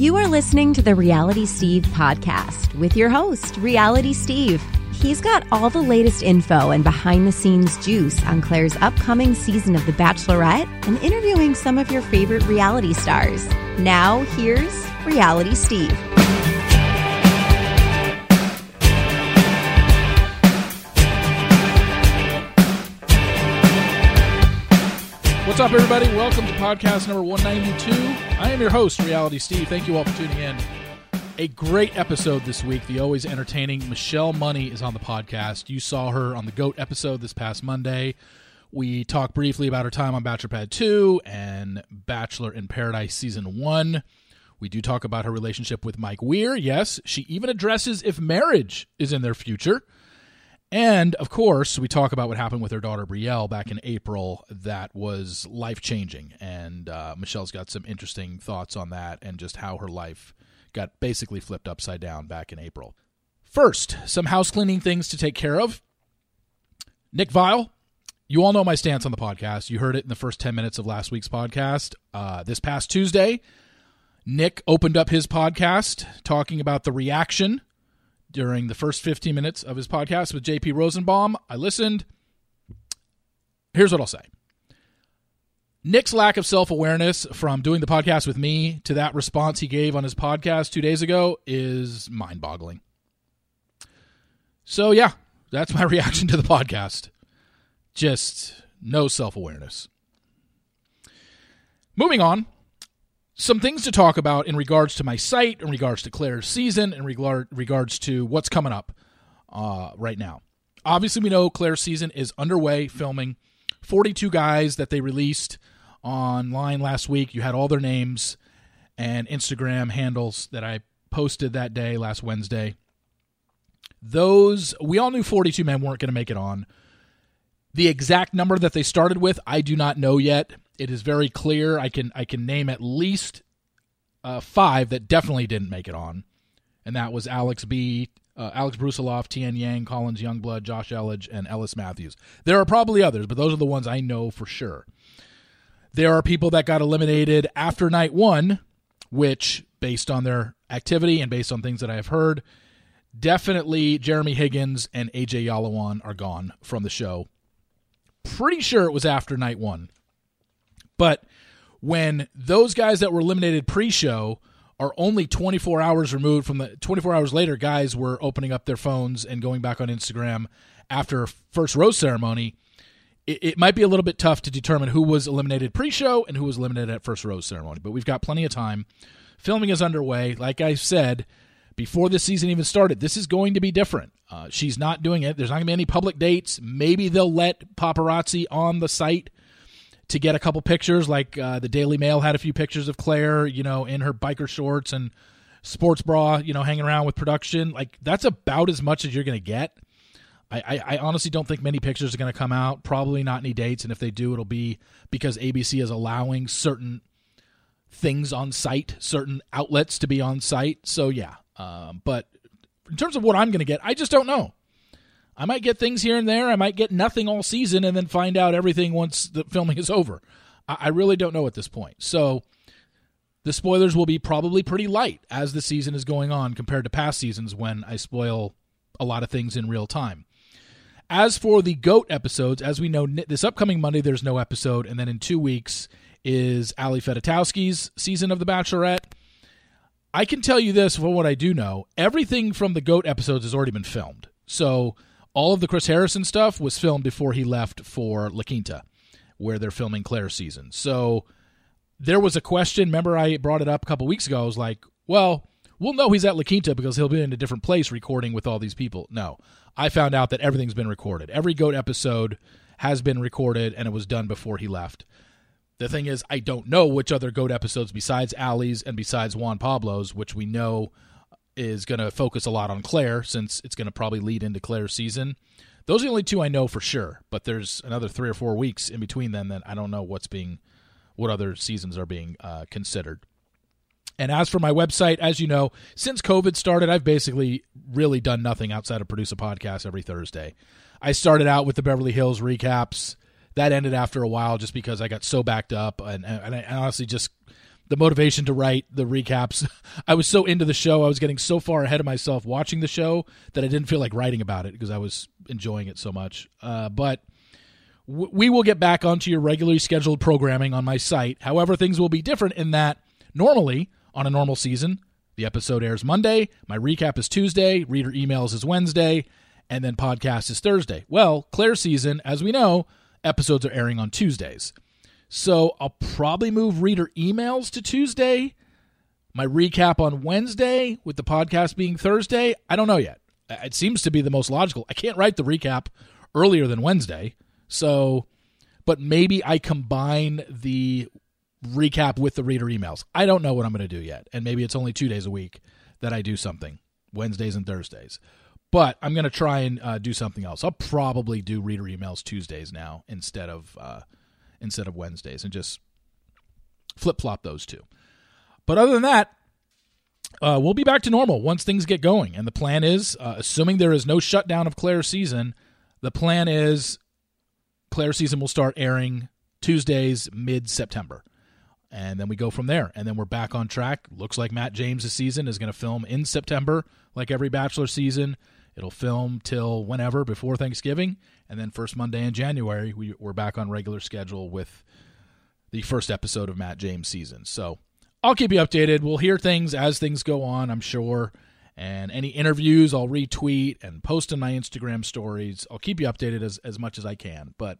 You are listening to the Reality Steve podcast with your host, Reality Steve. He's got all the latest info and behind the scenes juice on Clare's upcoming season of The Bachelorette and interviewing some of your favorite reality stars. Now, here's Reality Steve. What's up, everybody? Welcome to podcast number 192. I am your host, Reality Steve. Thank you all for tuning in. A great episode this week. The always entertaining Michelle Money is on the podcast. You saw her on the GOAT episode this past Monday. We talked briefly about her time on Bachelor Pad 2 and Bachelor in Paradise Season 1. We do talk about her relationship with Mike Weir. Yes, she even addresses if marriage is in their future. And of course, we talk about what happened with her daughter Brielle back in April. That was life changing, and uh, Michelle's got some interesting thoughts on that and just how her life got basically flipped upside down back in April. First, some house cleaning things to take care of. Nick Viall, you all know my stance on the podcast. You heard it in the first 10 minutes of last week's podcast. Uh, this past Tuesday, Nick opened up his podcast talking about the reaction during the first 15 minutes of his podcast with JP Rosenbaum. I listened. Here's what I'll say Nick's lack of self awareness from doing the podcast with me to that response he gave on his podcast two days ago is mind boggling. So, yeah, that's my reaction to the podcast. Just no self awareness. Moving on, some things to talk about in regards to my site, in regards to Clare's season, in regard, regards to what's coming up uh, right now. Obviously, we know Clare's season is underway, filming 42 guys that they released online last week. You had all their names and Instagram handles that I posted that day, last Wednesday. Those, we all knew 42 men weren't going to make it on. The exact number that they started with, I do not know yet. It is very clear. I can I can name at least uh, five that definitely didn't make it on, and that was Alex B, uh, Alex Broussaloff, Tian Yang, Collins Youngblood, Josh Elledge, and Ellis Matthews. There are probably others, but those are the ones I know for sure. There are people that got eliminated after night one, which, based on their activity and based on things that I have heard, definitely Jeremy Higgins and AJ Yalawan are gone from the show. Pretty sure it was after night one. But when those guys that were eliminated pre-show are only 24 hours removed from the 24 hours later, guys were opening up their phones and going back on Instagram after first rose ceremony. It, it might be a little bit tough to determine who was eliminated pre-show and who was eliminated at first rose ceremony, but we've got plenty of time. Filming is underway. Like I said before this season even started, this is going to be different. Uh, she's not doing it. There's not going to be any public dates. Maybe they'll let paparazzi on the site to get a couple pictures. Like uh, the Daily Mail had a few pictures of Clare, you know, in her biker shorts and sports bra, you know, hanging around with production. Like that's about as much as you're to get. I, I, I, honestly don't think many pictures are going to come out. Probably not any dates, and if they do, it'll be because ABC is allowing certain things on site, certain outlets to be on site. So yeah, um, but in terms of what I'm going to get, I just don't know. I might get things here and there. I might get nothing all season and then find out everything once the filming is over. I, I really don't know at this point. So the spoilers will be probably pretty light as the season is going on compared to past seasons when I spoil a lot of things in real time. As for the GOAT episodes, as we know, this upcoming Monday there's no episode, and then in two weeks is Ali Fedotowsky's season of The Bachelorette. I can tell you this from what I do know: everything from the GOAT episodes has already been filmed. So all of the Chris Harrison stuff was filmed before he left for La Quinta, where they're filming Clare's season. So there was a question. Remember, I brought it up a couple weeks ago. I was like, well, we'll know he's at La Quinta because he'll be in a different place recording with all these people. No, I found out that everything's been recorded. Every GOAT episode has been recorded, and it was done before he left. The thing is, I don't know which other GOAT episodes besides Ali's and besides Juan Pablo's, which we know is going to focus a lot on Clare since it's going to probably lead into Clare's season. Those are the only two I know for sure, but there's another three or four weeks in between them that I don't know what's being, what other seasons are being uh, considered. And as for my website, as you know, since COVID started, I've basically really done nothing outside of produce a podcast every Thursday. I started out with the Beverly Hills recaps. That ended after a while just because I got so backed up and, and I honestly just the motivation to write the recaps. I was so into the show, I was getting so far ahead of myself watching the show that I didn't feel like writing about it because I was enjoying it so much. Uh, but w- we will get back onto your regularly scheduled programming on my site. However, things will be different in that normally on a normal season, the episode airs Monday, my recap is Tuesday, reader emails is Wednesday, and then podcast is Thursday. Well, Clare season, as we know, episodes are airing on Tuesdays. So I'll probably move reader emails to Tuesday. My recap on Wednesday with the podcast being Thursday. I don't know yet. It seems to be the most logical. I can't write the recap earlier than Wednesday. So, but maybe I combine the recap with the reader emails. I don't know what I'm going to do yet. And maybe it's only two days a week that I do something Wednesdays and Thursdays. But I'm going to try and uh, do something else. I'll probably do reader emails Tuesdays now instead of uh, instead of Wednesdays and just flip flop those two. But other than that, uh, we'll be back to normal once things get going. And the plan is, uh, assuming there is no shutdown of Clare season, the plan is Clare season will start airing Tuesdays mid September. And then we go from there. And then we're back on track. Looks like Matt James' season is going to film in September, like every Bachelor season. It'll film till whenever before Thanksgiving, and then first Monday in January we, we're back on regular schedule with the first episode of Matt James season. So I'll keep you updated. We'll hear things as things go on, I'm sure. And any interviews I'll retweet and post on my Instagram stories. I'll keep you updated as, as much as I can. But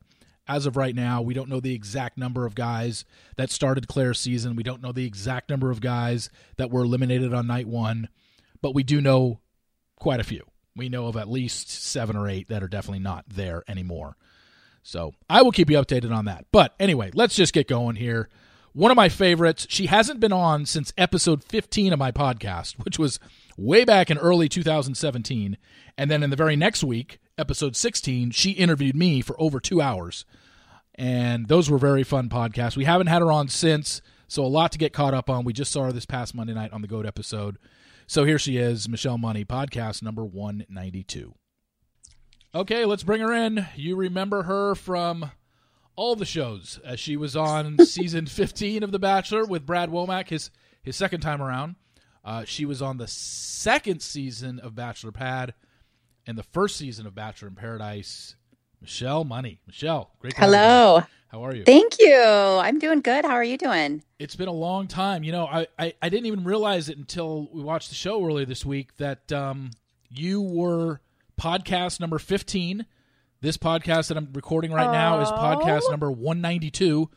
as of right now, we don't know the exact number of guys that started Clare's season. We don't know the exact number of guys that were eliminated on night one, but we do know quite a few we know of at least seven or eight that are definitely not there anymore. So I will keep you updated on that. But anyway, let's just get going here. One of my favorites, she hasn't been on since episode 15 of my podcast, which was way back in early 2017. And then in the very next week, episode 16, she interviewed me for over two hours. And those were very fun podcasts. We haven't had her on since, so a lot to get caught up on. We just saw her this past Monday night on the GOAT episode. So here she is, Michelle Money, podcast number 192. Okay, let's bring her in. You remember her from all the shows as she was on season 15 of The Bachelor with Brad Womack, his his second time around. Uh, she was on the second season of Bachelor Pad and the first season of Bachelor in Paradise. Michelle Money. Michelle, great. Hello. How are you? Thank you. I'm doing good. How are you doing? It's been a long time. You know, I, I, I didn't even realize it until we watched the show earlier this week that um, you were podcast number 15. This podcast that I'm recording right now is podcast number 192.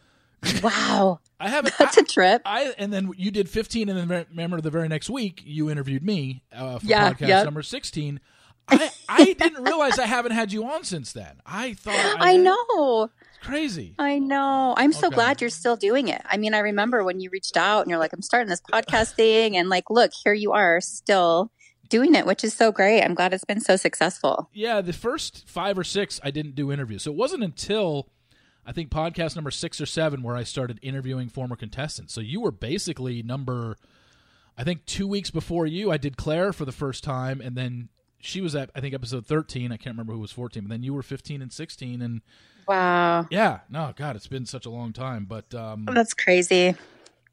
Wow. I have That's I, a trip. I and then you did 15 and then remember the very next week you interviewed me uh, for Yeah, podcast yep. number 16. I I didn't realize I haven't had you on since then. I thought I, I know. It's crazy. I know. I'm so Okay. glad you're still doing it. I mean, I remember when you reached out and you're like, I'm starting this podcast thing. And like, look, here you are still doing it, which is so great. I'm glad it's been so successful. Yeah, the first five or six I didn't do interviews. So it wasn't until I think podcast number six or seven where I started interviewing former contestants. So you were basically number, I think two weeks before you, I did Clare for the first time, and then she was at I think episode thirteen. I can't remember who was fourteen, but then you were fifteen and sixteen, and Wow. yeah, no, God, it's been such a long time. But um, That's crazy.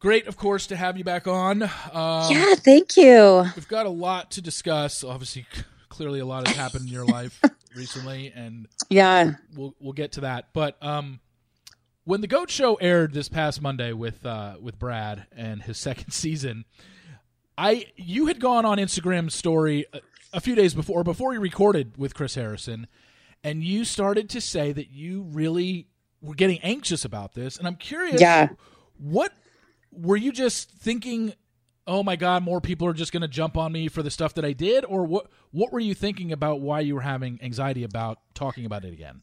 great, of course, to have you back on. Um, yeah. Thank you. We've got a lot to discuss. Obviously, clearly, a lot has happened in your life recently, and Yeah. we'll we'll get to that. But um, when the Goat Show aired this past Monday with uh, with Brad and his second season, I you had gone on Instagram story a, few days before before you recorded with Chris Harrison, and you started to say that you really were getting anxious about this, and I'm curious, Yeah. what were you just thinking? Oh my God! More people are just going to jump on me for the stuff that I did, or what? What were you thinking about? Why you were having anxiety about talking about it again?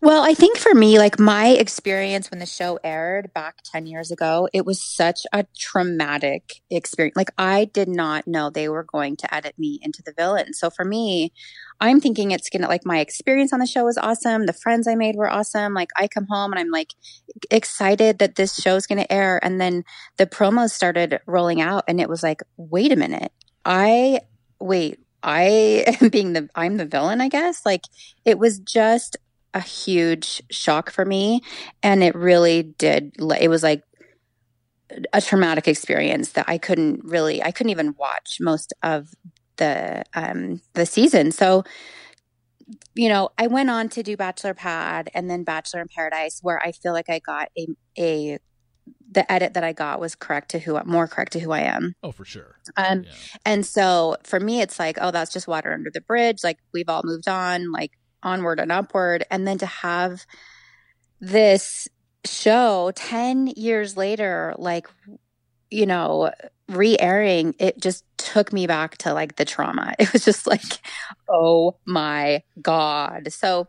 Well, I think for me, like my experience when the show aired back 10 years ago, it was such a traumatic experience. Like, I did not know they were going to edit me into the villain. So for me, I'm thinking it's to, like, my experience on the show was awesome. The friends I made were awesome. Like, I come home and I'm like excited that this show's to air. And then the promos started rolling out, and it was like, wait a minute. I, wait, I am being the, I'm the villain, I guess. Like, it was just a huge shock for me and it really did it was like a traumatic experience that I couldn't really I couldn't even watch most of the um the season. So you know, I went on to do Bachelor Pad and then Bachelor in Paradise where I feel like I got a a the edit that I got was correct to who more correct to who I am. Oh, for sure. Um, yeah. and so for me, it's like, oh, that's just water under the bridge. Like we've all moved on, like onward and upward. And then to have this show 10 years later, like, you know, re airing, it just took me back to like the trauma. It was just like, oh my God. So,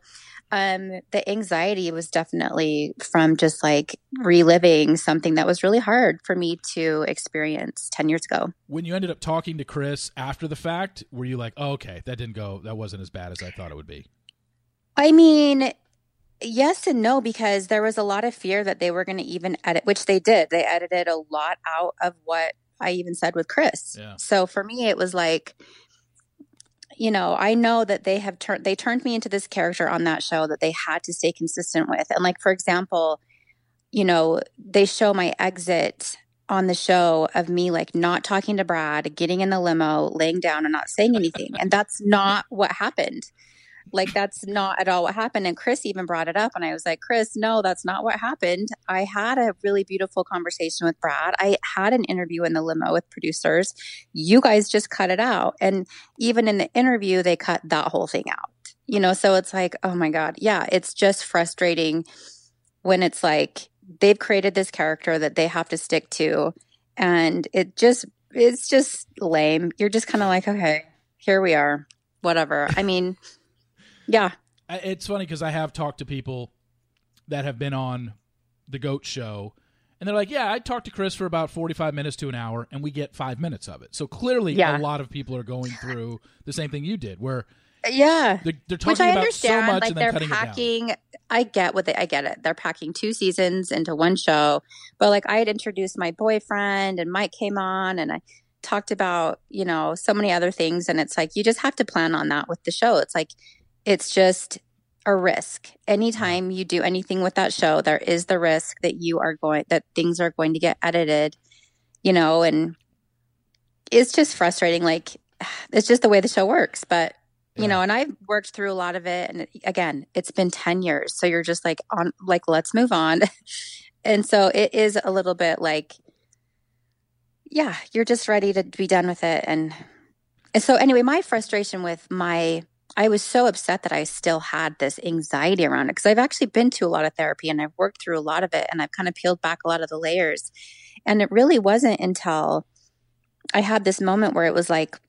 um, the anxiety was definitely from just like reliving something that was really hard for me to experience 10 years ago. When you ended up talking to Chris after the fact, were you like, oh, okay, that didn't go, that wasn't as bad as I thought it would be? I mean, yes and no, because there was a lot of fear that they were going to even edit, which they did. They edited a lot out of what I even said with Chris. Yeah. So for me, it was like, you know, I know that they have turned they turned me into this character on that show that they had to stay consistent with. And like for example, you know, they show my exit on the show of me like not talking to Brad, getting in the limo, laying down and not saying anything. and that's not what happened. Like that's not at all what happened. And Chris even brought it up and I was like, Chris, no, that's not what happened. I had a really beautiful conversation with Brad. I had an interview in the limo with producers. You guys just cut it out. And even in the interview, they cut that whole thing out. You know, so it's like, oh my God. Yeah, it's just frustrating when it's like they've created this character that they have to stick to. And it just, it's just lame. You're just kind of like, okay, here we are. Whatever. I mean, yeah. It's funny because I have talked to people that have been on the GOAT show, and they're like, "Yeah, I talked to Chris for about forty-five minutes to an hour, and we get five minutes of it." So clearly, yeah. a lot of people are going through the same thing you did, where yeah, they're, they're talking Which I about understand. so much, like they're packing. I get what they. I get it. They're packing two seasons into one show, but like I had introduced my boyfriend, and Mike came on, and I talked about you know so many other things, and it's like you just have to plan on that with the show. It's like it's just a risk. Anytime you do anything with that show, there is the risk that you are going, that things are going to get edited, you know, and it's just frustrating. Like, it's just the way the show works. But, you yeah. know, and I've worked through a lot of it. And again, it's been 10 years. So you're just like, on, like, let's move on. and so it is a little bit like, yeah, you're just ready to be done with it. And, and so, anyway, my frustration with my I was so upset that I still had this anxiety around it because I've actually been to a lot of therapy and I've worked through a lot of it and I've kind of peeled back a lot of the layers. And it really wasn't until I had this moment where it was like,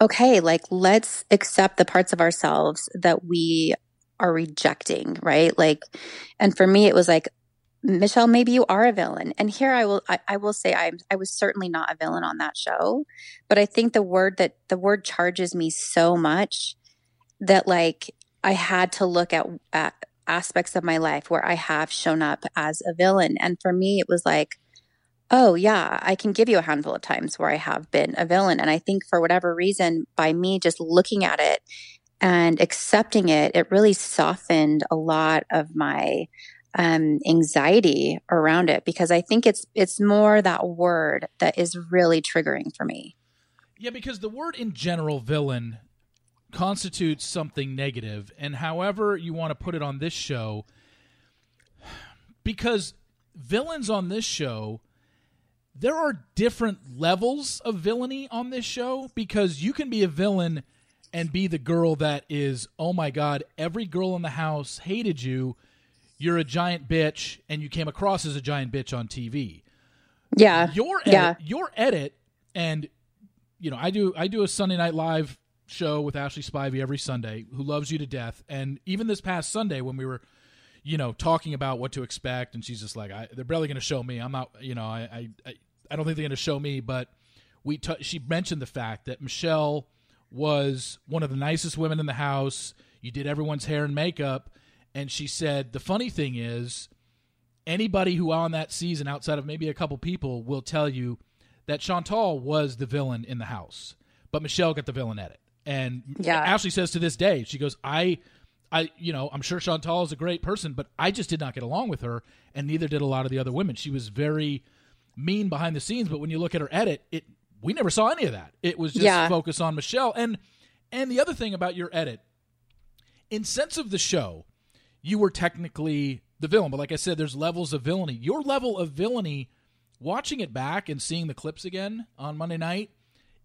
okay, like let's accept the parts of ourselves that we are rejecting, right? Like, and for me, it was like, Michelle, maybe you are a villain. And here I will I, I, will say I I was certainly not a villain on that show. But I think the word that the word charges me so much that like I had to look at at aspects of my life where I have shown up as a villain. And for me it was like, oh yeah, I can give you a handful of times where I have been a villain. And I think for whatever reason, by me just looking at it and accepting it, it really softened a lot of my um, anxiety around it because I think it's it's more that word that is really triggering for me. Yeah, because the word in general, villain, constitutes something negative, and however you want to put it on this show, because villains on this show, there are different levels of villainy on this show because you can be a villain and be the girl that is, oh my god, every girl in the house hated you you're a giant bitch and you came across as a giant bitch on TV. Yeah. Your edit, yeah. your edit and you know, I do I do a Sunday night live show with Ashley Spivey every Sunday who loves you to death and even this past Sunday when we were you know talking about what to expect and she's just like I, they're barely going to show me. I'm not, you know, I I I don't think they're going to show me, but we t- she mentioned the fact that Michelle was one of the nicest women in the house. You did everyone's hair and makeup and she said the funny thing is anybody who on that season outside of maybe a couple people will tell you that Chantal was the villain in the house, but Michelle got the villain edit. And yeah. Ashley says to this day, she goes, "I." I, you know, I'm sure Chantal is a great person, but I just did not get along with her, and neither did a lot of the other women. She was very mean behind the scenes, but when you look at her edit, it we never saw any of that. It was just Yeah. focus on Michelle. And and the other thing about your edit, in sense of the show, you were technically the villain, but like I said, there's levels of villainy. Your level of villainy, watching it back and seeing the clips again on Monday night,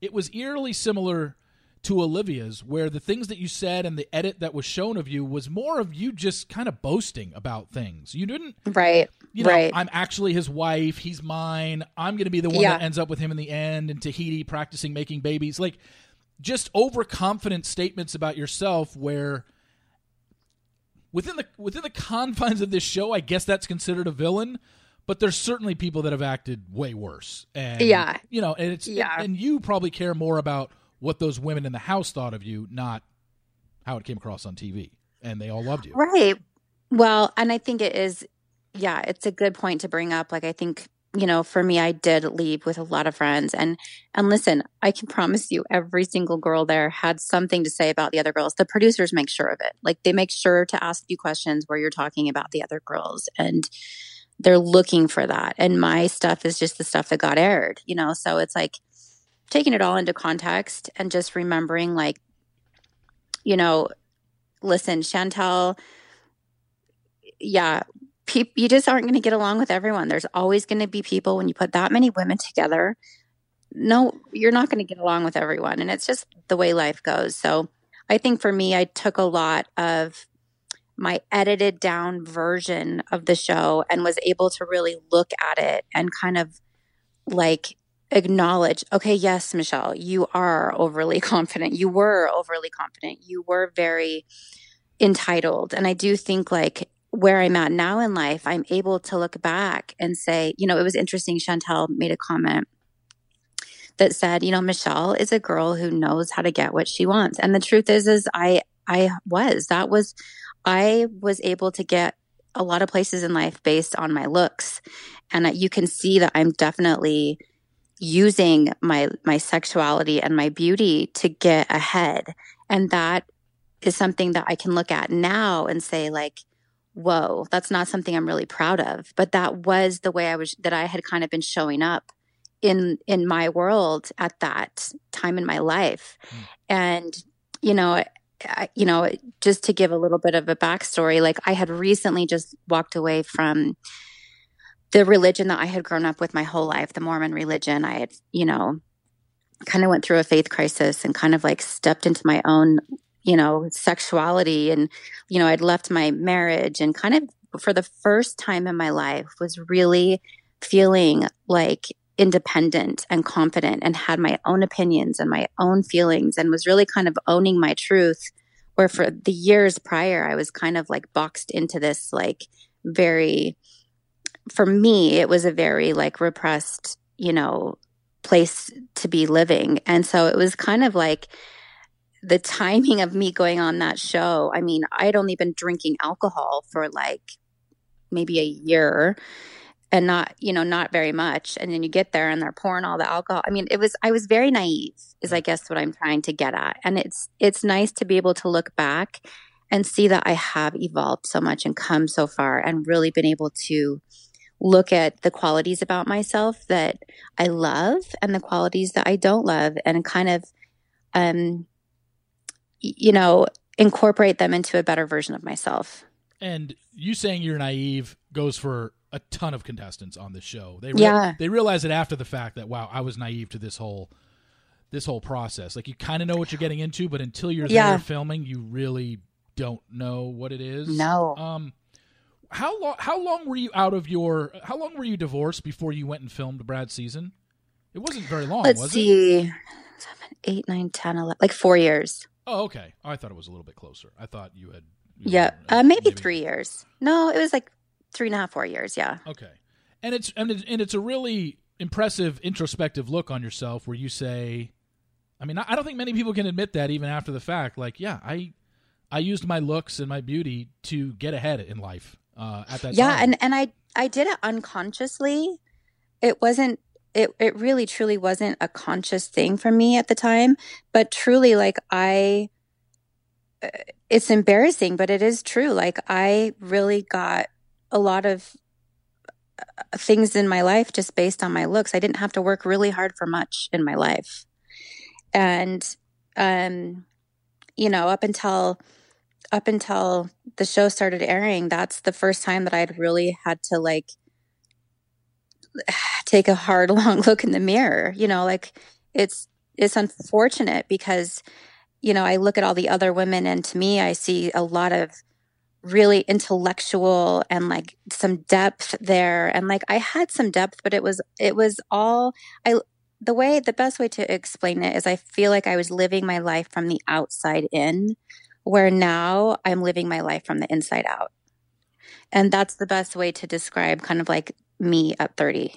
it was eerily similar to Olivia's, where the things that you said and the edit that was shown of you was more of you just kind of boasting about things. You didn't Right. you know, right. I'm actually his wife. He's mine. I'm going to be the one Yeah. that ends up with him in the end. And Tahiti practicing making babies. Like, just overconfident statements about yourself where within the within the confines of this show, I guess that's considered a villain. But there's certainly people that have acted way worse. And Yeah. you know, and it's Yeah. and you probably care more about what those women in the house thought of you, not how it came across on TV. And they all loved you. Right. Well, and I think it is, yeah, it's a good point to bring up. Like, I think, you know, for me, I did leave with a lot of friends. And, and listen, I can promise you, every single girl there had something to say about the other girls. The producers make sure of it. Like, they make sure to ask you questions where you're talking about the other girls. And, they're looking for that. And my stuff is just the stuff that got aired, you know? So it's like taking it all into context and just remembering, like, you know, listen, Chantel, yeah, you just aren't going to get along with everyone. There's always going to be people when you put that many women together. No, you're not going to get along with everyone. And it's just the way life goes. So I think for me, I took a lot of my edited down version of the show and was able to really look at it and kind of like acknowledge okay yes michelle you are overly confident you were overly confident you were very entitled and i do think like where i'm at now in life i'm able to look back and say you know it was interesting chantel made a comment that said you know michelle is a girl who knows how to get what she wants and the truth is is i i was that was I was able to get a lot of places in life based on my looks. And you can see that I'm definitely using my my sexuality and my beauty to get ahead. And that is something that I can look at now and say like, whoa, that's not something I'm really proud of. But that was the way I was that I had kind of been showing up in in my world at that time in my life. Mm. And you know, I- you know, just to give a little bit of a backstory, like I had recently just walked away from the religion that I had grown up with my whole life, the Mormon religion. I had, you know, kind of went through a faith crisis and kind of like stepped into my own, you know, sexuality. And, you know, I'd left my marriage and kind of for the first time in my life was really feeling like independent and confident and had my own opinions and my own feelings and was really kind of owning my truth where for the years prior I was kind of like boxed into this like very for me it was a very like repressed you know place to be living and so it was kind of like the timing of me going on that show I mean I'd only been drinking alcohol for like maybe a year and not you know not very much. And then you get there and they're pouring all the alcohol. I mean it was i was very naive is i guess what i'm trying to get at. And it's it's nice to be able to look back and see that i have evolved so much and come so far and really been able to look at the qualities about myself that i love and the qualities that i don't love and kind of um you know incorporate them into a better version of myself And you saying you're naive goes for a ton of contestants on this show. They Yeah. they realize it after the fact that wow, I was naive to this whole this whole process. Like you kind of know what you're getting into, but until you're Yeah. there filming, you really don't know what it is. No. Um how long how long were you out of your how long were you divorced before you went and filmed Brad's season? It wasn't very long, let's was it? see seven eight nine ten eleven like four years Oh, okay. I thought it was a little bit closer. I thought you had you Yeah, were, uh, maybe three years. No, it was like three and a half, four years. Yeah, Okay, and it's and it's, and it's a really impressive introspective look on yourself where you say, I mean, I I don't think many people can admit that even after the fact. Like, yeah, I I used my looks and my beauty to get ahead in life uh, at that time, yeah, time. and and I I did it unconsciously. It wasn't. It it really truly wasn't a conscious thing for me at the time, but truly, like I. uh, it's embarrassing, but it is true. Like I really got a lot of uh, things in my life just based on my looks. I didn't have to work really hard for much in my life. And um you know, up until up until the show started airing, that's the first time that I'd really had to like take a hard long look in the mirror. You know, like it's it's unfortunate because you know, I look at all the other women and to me I see a lot of really intellectual and like some depth there and like I had some depth but it was it was all I the way the best way to explain it is I feel like I was living my life from the outside in where now I'm living my life from the inside out. And that's the best way to describe kind of like me at 30.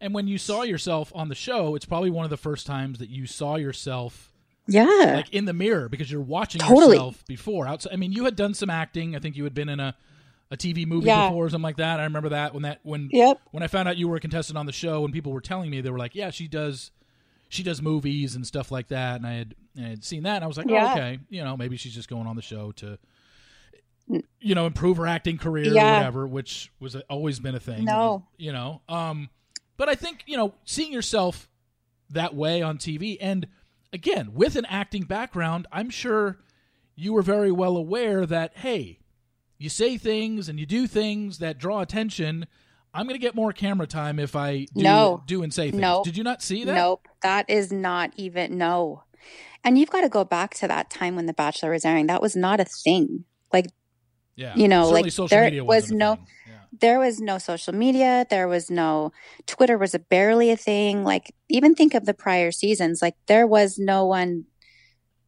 and when you saw yourself on the show, it's probably one of the first times that you saw yourself yeah like in the mirror because you're watching Totally. yourself before outside i mean you had done some acting i think you had been in a, a tv movie Yeah. before or something like that i remember that when that when Yep. when i found out you were a contestant on the show and people were telling me they were like yeah she does she does movies and stuff like that and i had, I had seen that and i was like oh, Yeah. oh, okay you know maybe she's just going on the show to you know improve her acting career or whatever which was a, always been a thing No. you know um but i think you know seeing yourself that way on tv and again with an acting background i'm sure you were very well aware that hey you say things and you do things that draw attention i'm going to get more camera time if i do, No. do and say things No. did you not see that Nope. That is not even no. And you've got to go back to that time when The Bachelor was airing. That was not a thing. Like yeah. You know, Certainly like, there was no- yeah. there was no social media. There was no twitter was a barely a thing. Like even think of the prior seasons. Like there was no one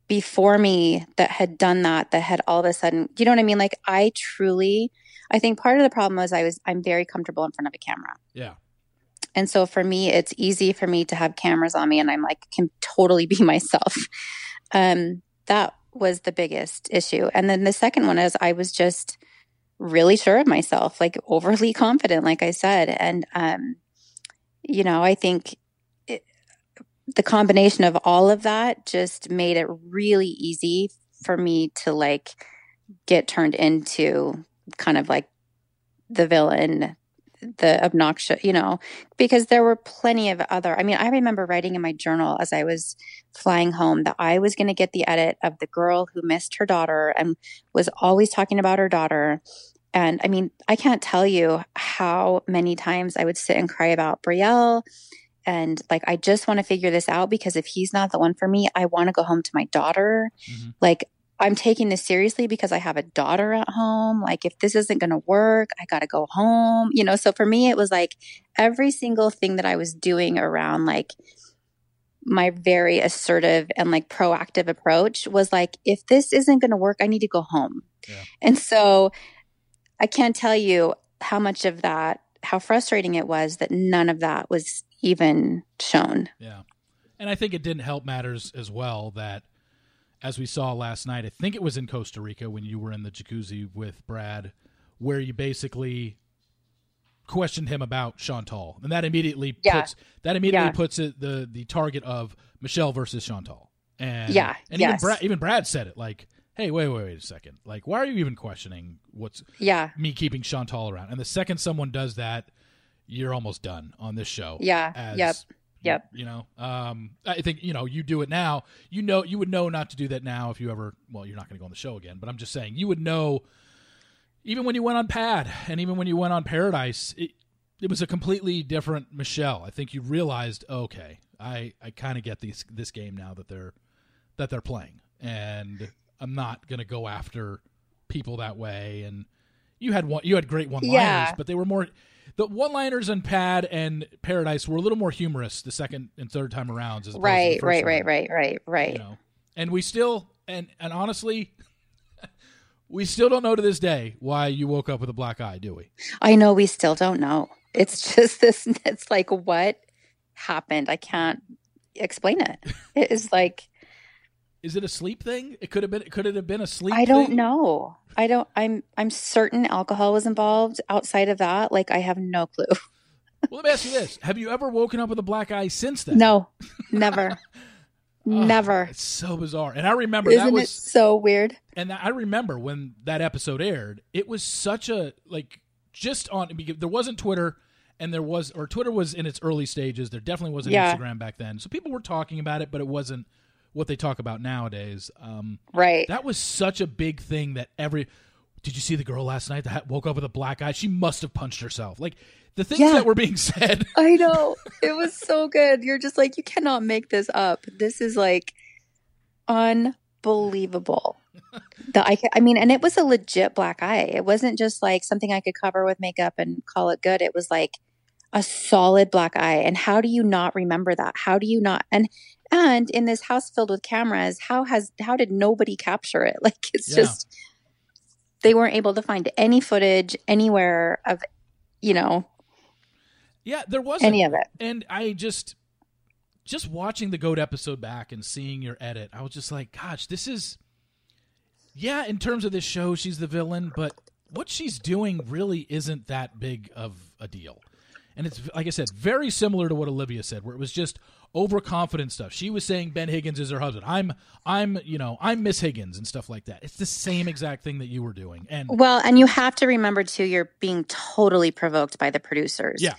before me that had done that that had all of a sudden you know what i mean? Like i truly i think part of the problem was i was i'm very comfortable in front of a camera. Yeah. And so for me it's easy for me to have cameras on me and i'm like can totally be myself. Um that was the biggest issue. And then the second one is i was just really sure of myself like overly confident like i said. And um you know i think it, the combination of all of that just made it really easy for me to like get turned into kind of like the villain the obnoxious you know because there were plenty of other i mean i remember writing in my journal as i was flying home that i was going to get the edit of the girl who missed her daughter and was always talking about her daughter. And i mean i can't tell you how many times i would sit and cry about brielle. And like i just want to figure this out because if he's not the one for me i want to go home to my daughter. Mhm. like i'm taking this seriously because i have a daughter at home like if this isn't going to work i got to go home you know so for me it was like every single thing that i was doing around like my very assertive and like proactive approach was like if this isn't going to work i need to go home Yeah. and so i can't tell you how much of that how frustrating it was that none of that was even shown Yeah. And I think it didn't help matters as well that, as we saw last night, I think it was in Costa Rica when you were in the jacuzzi with Brad, where you basically questioned him about Chantal, and that immediately Yeah. puts that immediately Yeah. puts it the the target of Michelle versus Chantal. And Yeah, and even. Brad even Brad said it like, "Hey, wait, wait, wait a second. Like, why are you even questioning what's yeah me keeping Chantal around?" And the second someone does that, you're almost done on this show yeah as yep Yep. you know um i think you know you do it now you know you would know not to do that now if you ever well you're not going to go on the show again but i'm just saying you would know even when you went on pad and even when you went on paradise it, it was a completely different michelle i think you realized okay i i kind of get this this game now that they're that they're playing and i'm not going to go after people that way and you had one you had great one liners Yeah. but they were more the one liners in pad and paradise were a little more humorous the second and third time arounds as opposed to the right first right right right right right you know and we still and and honestly we still don't know to this day why you woke up with a black eye do we I know we still don't know. It's just this, it's like, what happened? I can't explain it. It is like, is it a sleep thing it could have been could it have been a sleep I don't thing? know. I don't, I'm, I'm certain alcohol was involved. Outside of that, like, I have no clue. well let me ask you this have you ever woken up with a black eye since then No, never. Oh, never. It's so bizarre. And I remember Isn't that was it so weird? and I remember when that episode aired, it was such a like just on there wasn't Twitter and there was or Twitter was in its early stages. There definitely wasn't Yeah. Instagram back then, so people were talking about it, but it wasn't what they talk about nowadays. Um, Right. that was such a big thing that every. Did you see the girl last night that woke up with a black eye? She must have punched herself. Like the things Yeah. that were being said. I know. It was so good. You're just like, you cannot make this up. This is like unbelievable. The I, I mean, and it was a legit black eye. It wasn't just like something I could cover with makeup and call it good. It was like a solid black eye. And how do you not remember that? How do you not? And and in this house filled with cameras, how has how did nobody capture it? Like it's Yeah. just they weren't able to find any footage anywhere of you know Yeah, there wasn't any of it. and I just just watching the goat episode back and seeing your edit, I was just like, gosh, this is yeah, in terms of this show, she's the villain, but what she's doing really isn't that big of a deal. And it's like I said, very similar to what Olivia said, where it was just overconfident stuff. She was saying Ben Higgins is her husband. I'm I'm you know, I'm Miss Higgins and stuff like that. It's the same exact thing that you were doing. And Well, and you have to remember too, you're being totally provoked by the producers. Yeah.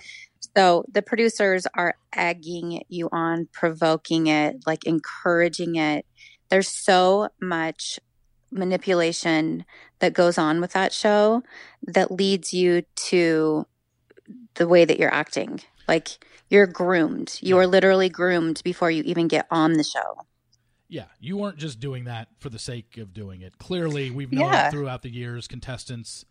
So the producers are egging you on, provoking it, like encouraging it. There's so much manipulation that goes on with that show that leads you to the way that you're acting. Like you're groomed. You Yeah. are literally groomed before you even get on the show. Yeah, you weren't just doing that for the sake of doing it. Clearly, we've known Yeah. throughout the years contestants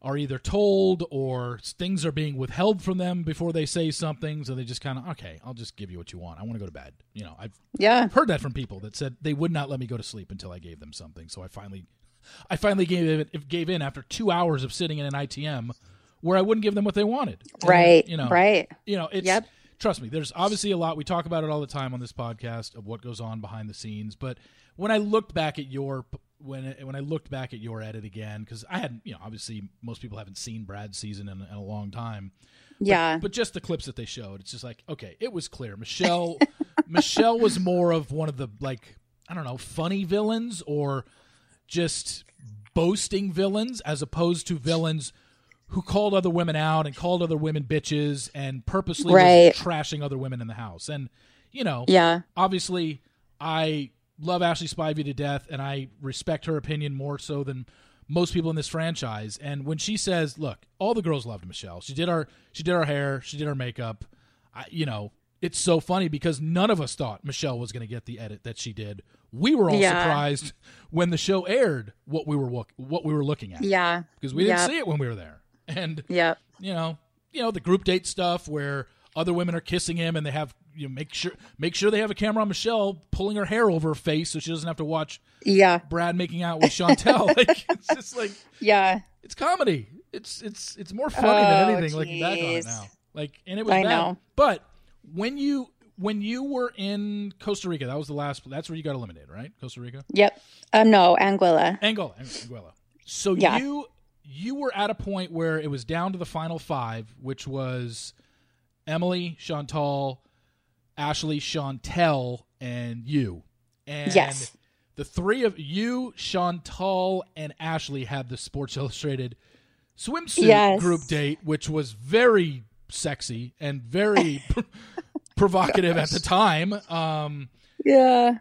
are either told or things are being withheld from them before they say something, so they just kind of okay, I'll just give you what you want. I want to go to bed. You know, I've Yeah. heard that from people that said they would not let me go to sleep until I gave them something. So I finally, I finally gave it, gave in after two hours of sitting in an ITM where I wouldn't give them what they wanted. And, Right. You know. Right. You know. It's Yep. trust me. There's obviously a lot we talk about it all the time on this podcast of what goes on behind the scenes. But when I looked back at your when when I looked back at your edit again, because I hadn't, you know, obviously most people haven't seen Brad's season in, in a long time. Yeah. But just the clips that they showed, it's just like, okay, it was clear. Michelle Michelle was more of one of the like, I don't know, funny villains or just boasting villains as opposed to villains who called other women out and called other women bitches and purposely was Right. trashing other women in the house. And you know, yeah. obviously I love Ashley Spivey to death and I respect her opinion more so than most people in this franchise. And when she says, "Look, all the girls loved Michelle. She did our she did our hair, she did our makeup." I, you know, it's so funny because none of us thought Michelle was going to get the edit that she did. We were all Yeah. surprised when the show aired what we were what we were looking at Yeah. because we didn't Yep. see it when we were there. And yeah, you know, you know the group date stuff where other women are kissing him and they have you know make sure make sure they have a camera on Michelle pulling her hair over her face so she doesn't have to watch Yeah. Brad making out with Chantel. like it's just like Yeah. it's comedy. It's it's it's more funny than Oh, anything looking back on it now. Like and it was I bad. know. But when you when you were in Costa Rica, that was the last that's where you got eliminated, right? Costa Rica? Yep. Um, no, Anguilla. Anguilla. Anguilla. So Yeah. you you were at a point where it was down to the final five, which was Emily, Chantal, Ashley, Shawntel, and you. And Yes. the three of you, Chantal, and Ashley had the Sports Illustrated swimsuit Yes. group date, which was very sexy and very provocative at the time. Um, Yeah.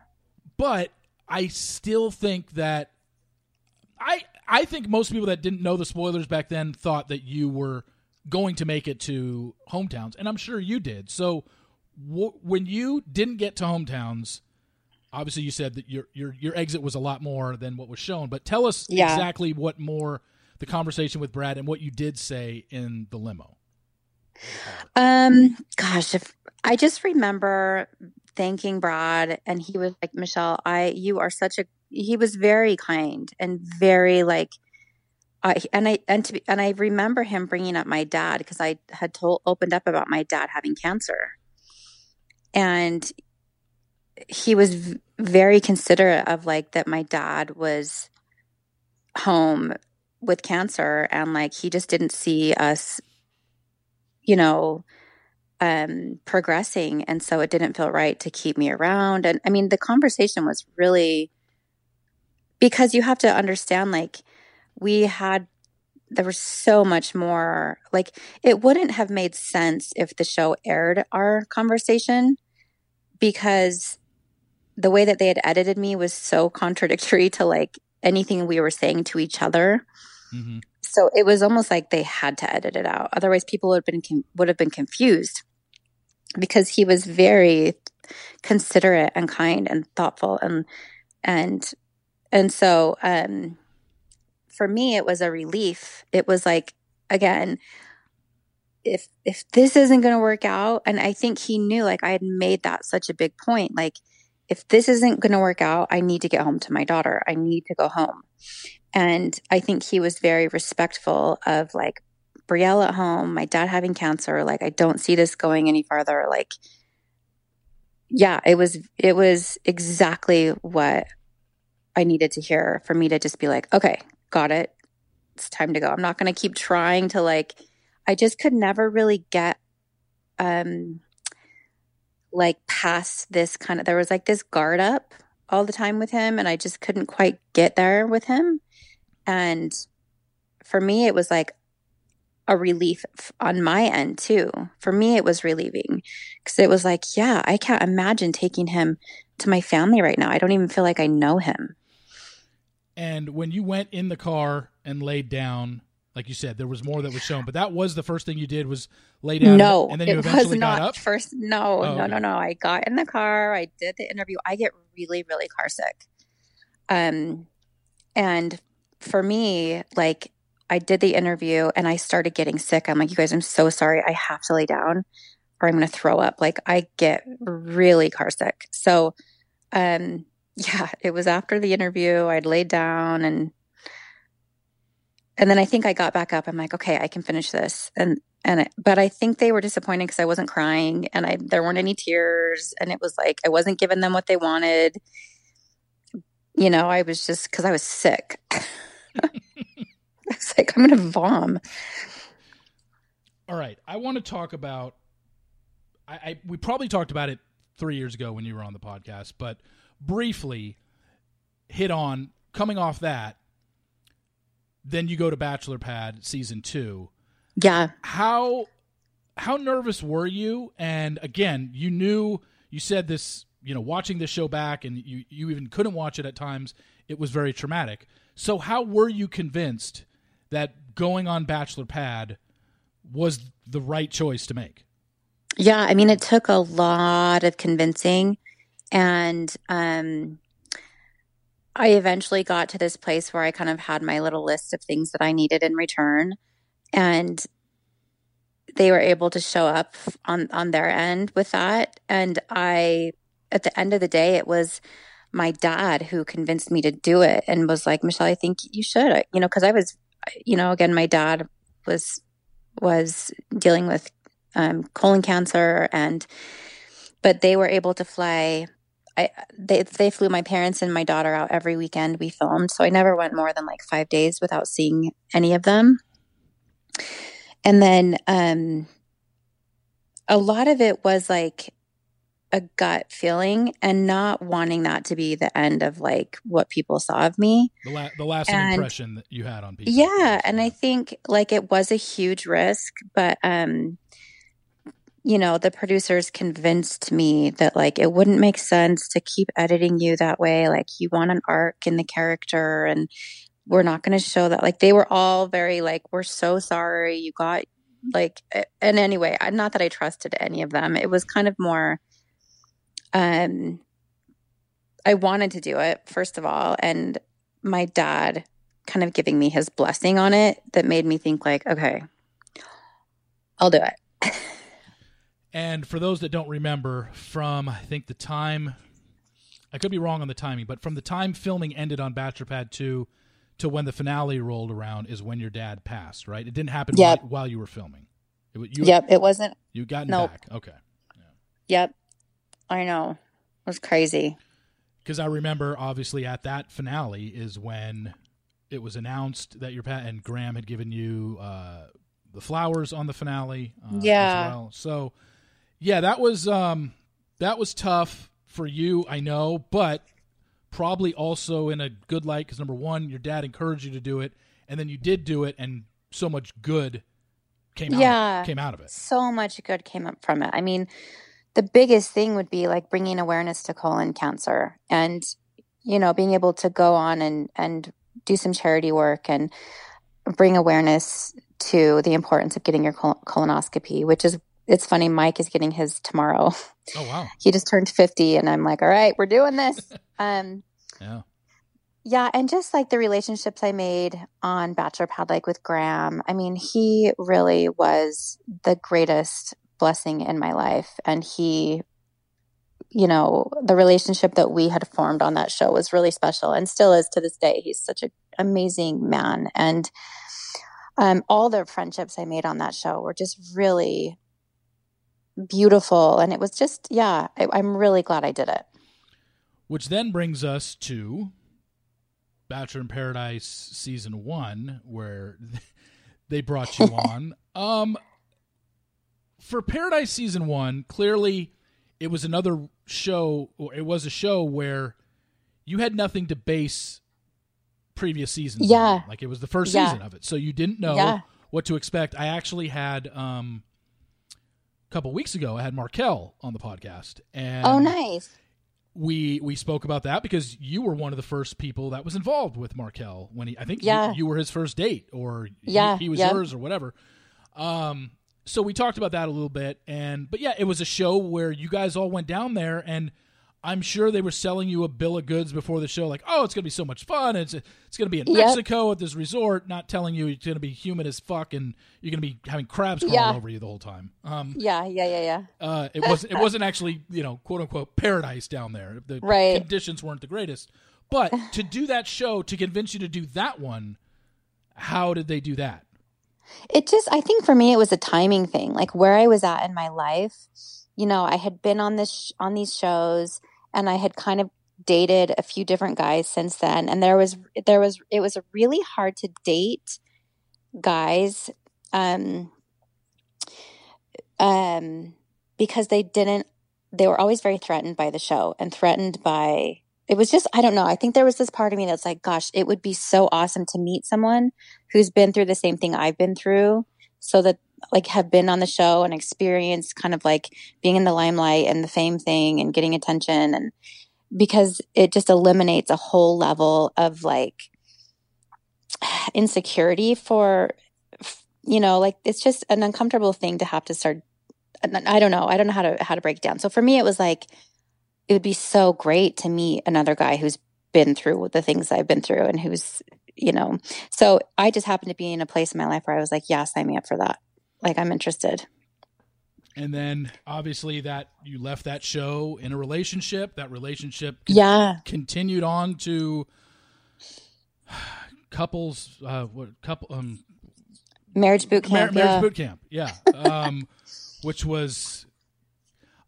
but I still think that I I think most people that didn't know the spoilers back then thought that you were going to make it to hometowns, and I'm sure you did. So w- when you didn't get to hometowns, obviously you said that your your your exit was a lot more than what was shown. But tell us Yeah. exactly what more the conversation with Brad and what you did say in the limo. Um, gosh, if I just remember thanking Brad and he was like, Michelle, I, you are such a, he was very kind and very like, I, and I, and to and I remember him bringing up my dad because I had told, opened up about my dad having cancer. And he was v- very considerate of like that my dad was home with cancer and like he just didn't see us you know um, progressing. And so it didn't feel right to keep me around. And I mean, the conversation was really because you have to understand like, we had, there was so much more. Like, it wouldn't have made sense if the show aired our conversation because the way that they had edited me was so contradictory to like anything we were saying to each other. Mm-hmm. So it was almost like they had to edit it out. Otherwise, people would have been would have been confused because he was very considerate and kind and thoughtful and and and so um, for me it was a relief. It was like again if if this isn't going to work out and I think he knew like I had made that such a big point like if this isn't going to work out, I need to get home to my daughter. I need to go home. And I think he was very respectful of like Brielle at home, my dad having cancer. Like, I don't see this going any farther. Like, yeah, it was, it was exactly what I needed to hear for me to just be like, okay, got it. It's time to go. I'm not going to keep trying to like, I just could never really get, um, like past this kind of there was like this guard up all the time with him and I just couldn't quite get there with him. And for me it was like a relief on my end too. For me it was relieving cuz it was like, yeah, I can't imagine taking him to my family right now. I don't even feel like I know him. And when you went in the car and laid down like you said, there was more that was shown, but that was the first thing you did was lay down. No, and then you eventually was not got up. First, no, oh, no, okay. no, no. I got in the car. I did the interview. I get really, really car sick. Um, and for me, like I did the interview and I started getting sick. I'm like, you guys, I'm so sorry. I have to lay down, or I'm going to throw up. Like I get really car sick. So, um, yeah, it was after the interview. I'd laid down and and then I think I got back up. I'm like, okay, I can finish this. And and it, but I think they were disappointed because I wasn't crying and I there weren't any tears and it was like I wasn't giving them what they wanted. You know, I was just because I was sick. I was like, I'm gonna vom. All right, I want to talk about. I, I we probably talked about it three years ago when you were on the podcast, but briefly hit on coming off that then you go to Bachelor Pad season two. Yeah. How how nervous were you? And again, you knew you said this, you know, watching the show back and you, you even couldn't watch it at times, it was very traumatic. So how were you convinced that going on Bachelor Pad was the right choice to make? Yeah, I mean it took a lot of convincing and um I eventually got to this place where I kind of had my little list of things that I needed in return. And they were able to show up on on their end with that. And I at the end of the day it was my dad who convinced me to do it and was like Michelle I think you should. You know cuz I was you know again my dad was was dealing with um, colon cancer and but they were able to fly I they they flew my parents and my daughter out every weekend we filmed, so I never went more than like 5 days without seeing any of them. And then um a lot of it was like a gut feeling and not wanting that to be the end of like what people saw of me. The, la- the last impression that you had on people. Yeah, and I think like it was a huge risk, but um you know, the producers convinced me that like it wouldn't make sense to keep editing you that way. Like you want an arc in the character and we're not going to show that. Like they were all very like, we're so sorry you got like, and anyway, not that I trusted any of them. It was kind of more, um, I wanted to do it, first of all. And my dad kind of giving me his blessing on it that made me think like, okay, I'll do it. And for those that don't remember, from I think the time, I could be wrong on the timing, but from the time filming ended on Bachelor Pad 2 to when the finale rolled around is when your dad passed, right? It didn't happen yep. while, while, you were filming. It, you, yep, it wasn't. You got nope. back. Okay. Yeah. Yep. I know. It was crazy. Because I remember, obviously, at that finale is when it was announced that your pat and Graham had given you uh, the flowers on the finale. Uh, yeah. well. So Yeah, that was um that was tough for you, I know, but probably also in a good light because number one, your dad encouraged you to do it, and then you did do it, and so much good came out. Yeah. came out of it. So much good came up from it. I mean, the biggest thing would be like bringing awareness to colon cancer and you know being able to go on and and do some charity work and bring awareness to the importance of getting your col- colonoscopy which is it's funny mike is getting his tomorrow Oh wow, he just turned 50 and i'm like all right we're doing this um yeah, yeah, and just like the relationships I made on Bachelor Pad, like with Graham, I mean, he really was the greatest blessing in my life. And he, you know, the relationship that we had formed on that show was really special and still is to this day. He's such an amazing man. And um, all the friendships I made on that show were just really beautiful. And it was just, yeah, I, I'm really glad I did it. which then brings us to Bachelor in Paradise season one, where they brought you on. Um, for Paradise season one, clearly it was another show, or it was a show where you had nothing to base previous seasons. Yeah. on. like it was the first Yeah. season of it, so you didn't know Yeah. what to expect. I actually had um, couple weeks ago, I had Marquel on the podcast, and oh, nice. we we spoke about that because you were one of the first people that was involved with Marquel when he I think Yeah. you, you were his first date or he- Yeah, he, was yeah. yours or whatever. Um so we talked about that a little bit and but yeah, it was a show where you guys all went down there and I'm sure they were selling you a bill of goods before the show like, "Oh, it's going to be so much fun. It's it's going to be in Yep. Mexico at this resort," not telling you it's going to be humid as fuck and you're going to be having crabs crawling Yeah. over you the whole time. Um Yeah, yeah, yeah, yeah. uh, it wasn't it wasn't actually you know quote unquote paradise down there. The Right. conditions weren't the greatest. But to do that show to convince you to do that one, how did they do that? It just, I think for me, it was a timing thing. Like where I was at in my life, you know, I had been on this sh- on these shows, and I had kind of dated a few different guys since then. And there was there was it was really hard to date guys, um, um, because they didn't. They were always very threatened by the show and threatened by. It was just I don't know. I think there was this part of me that's like, gosh, it would be so awesome to meet someone who's been through the same thing I've been through so that like have been on the show and experienced kind of like being in the limelight and the fame thing and getting attention and because it just eliminates a whole level of like insecurity for you know like it's just an uncomfortable thing to have to start I don't know I don't know how to how to break it down. So for me it was like it would be so great to meet another guy who's been through the things I've been through and who's you know so i just happened to be in a place in my life where i was like yeah sign me up for that like i'm interested And then obviously that you left that show in a relationship. That relationship yeah continued on to couples. Uh, what couple? Um, marriage boot Mar- camp marriage yeah boot camp. Yeah, um, which was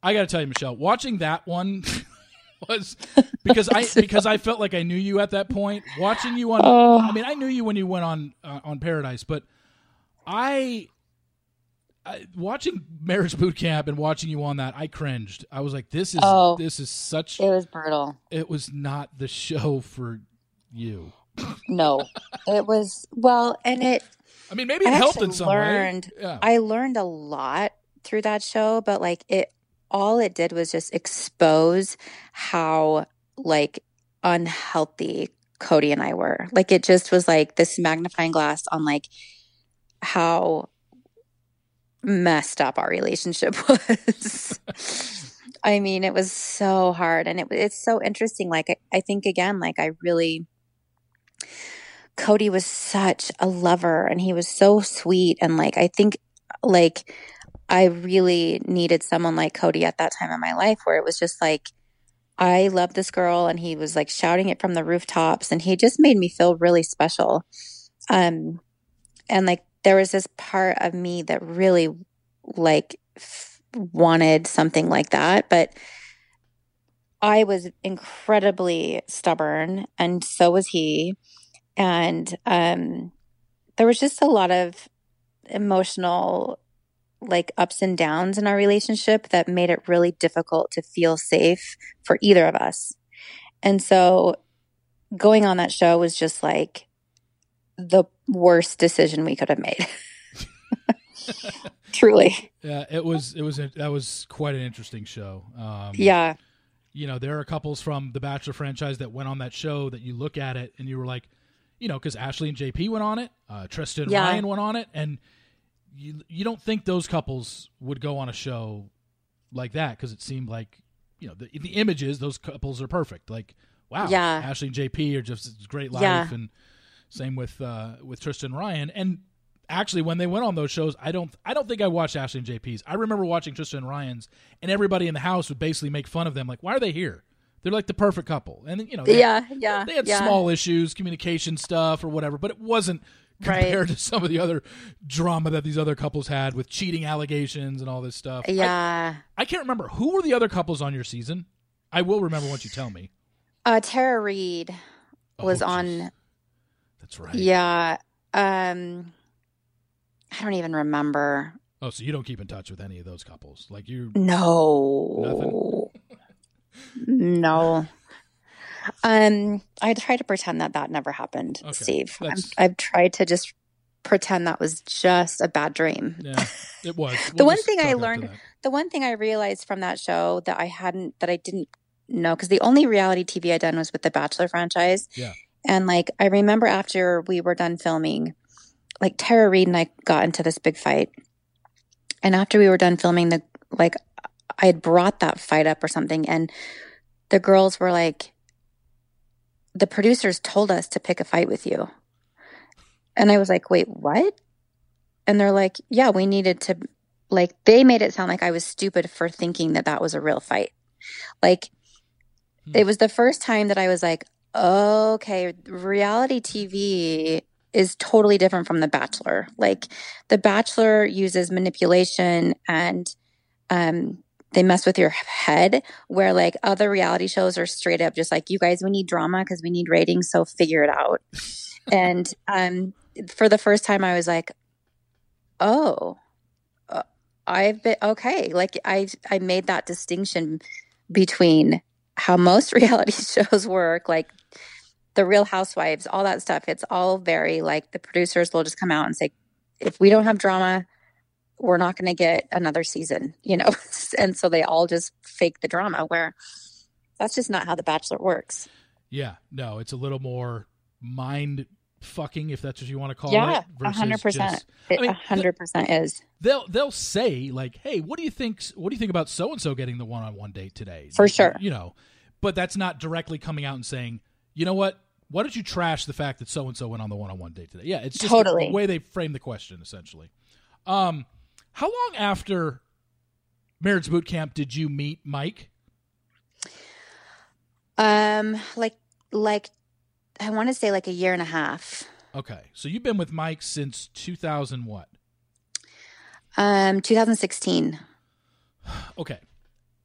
I got to tell you, Michelle, watching that one was because I because I felt like I knew you at that point. Watching you on, Oh. I mean, I knew you when you went on uh, on Paradise, but I. I, watching marriage boot camp and watching you on that, I cringed. I was like, "This is Oh. this is such." it was brutal It was not the show for you. no it was well and it I mean, maybe it I helped in some learned- way. Yeah. i learned a lot through that show but like it all it did was just expose how like unhealthy cody and i were like it just was like this magnifying glass on like how messed up our relationship was. I mean it was so hard and it, it's so interesting like I, I think again like i really cody was such a lover and he was so sweet and like i think like i really needed someone like cody at that time in my life where it was just like i love this girl and he was like shouting it from the rooftops and he just made me feel really special. Um and like there was this part of me that really like f- wanted something like that but i was incredibly stubborn and so was he and um there was just a lot of emotional like ups and downs in our relationship that made it really difficult to feel safe for either of us. And so going on that show was just like the worst decision we could have made. Truly. Yeah, it was it was a, that was quite an interesting show. Um, yeah. You know, there are couples from the Bachelor franchise that went on that show that you look at it and you were like, you know, because Ashley and JP went on it, uh, Tristan Yeah. Ryan went on it, and you you don't think those couples would go on a show like that because it seemed like you know the the images those couples are perfect. Like wow, Yeah. Ashley and JP are just great life, Yeah. and same with uh, with Trista Ryan and. Actually, when they went on those shows, I don't, I don't think I watched Ashley and JP's. I remember watching Tristan and Ryan's, and everybody in the house would basically make fun of them, like, "Why are they here? They're like the perfect couple." And you know, they, Yeah. Yeah. they had yeah. small issues, communication stuff or whatever, but it wasn't Right. compared to some of the other drama that these other couples had with cheating allegations and all this stuff. Yeah. I, can't remember who were the other couples on your season. I will remember once you tell me. Uh, Tara Reid was Oh, on. That's right. Yeah. Um, I don't even remember. Oh, so you don't keep in touch with any of those couples? Like you? No. no. Um, I try to pretend that that never happened, Okay, Steve. I've tried to just pretend that was just a bad dream. Yeah, it was. The We'll one thing I chalk it up to learned- The one thing I realized from that show that I hadn't, that I didn't know, because the only reality TV I'd done was with the Bachelor franchise. Yeah. And like, I remember after we were done filming, like Tara Reid and I got into this big fight. And after we were done filming, the like, I had brought that fight up or something, and the girls were like, the producers told us to pick a fight with you. And I was like, wait, what? And they're like, yeah, we needed to, like, they made it sound like I was stupid for thinking that that was a real fight. Like, Hmm. it was the first time that I was like, okay, reality TV is totally different from The Bachelor. Like, The Bachelor uses manipulation and, um, they mess with your head where like other reality shows are straight up just like you guys we need drama because we need ratings so figure it out and um for the first time i was like oh uh, i've been okay like i i made that distinction between how most reality shows work like the real housewives all that stuff. It's all very like the producers will just come out and say if we don't have drama we're not going to get another season you know? And so they all just fake the drama where that's just not how the bachelor works. Yeah, no, it's a little more mind fucking, if that's what you want to call yeah it. versus hundred percent I mean, a hundred percent is they'll they'll say like, "Hey, what do you think? What do you think about so and so getting the one-on-one date today?" For sure. you know. But that's not directly coming out and saying, "You know what? Why don't you trash the fact that so and so went on the one-on-one date today?" Yeah, it's just Totally. the way they frame the question, essentially. Um, how long after marriage boot camp did you meet Mike? um like like i want to say like a year and a half Okay, so you've been with Mike since 2000 what? um 2016 Okay.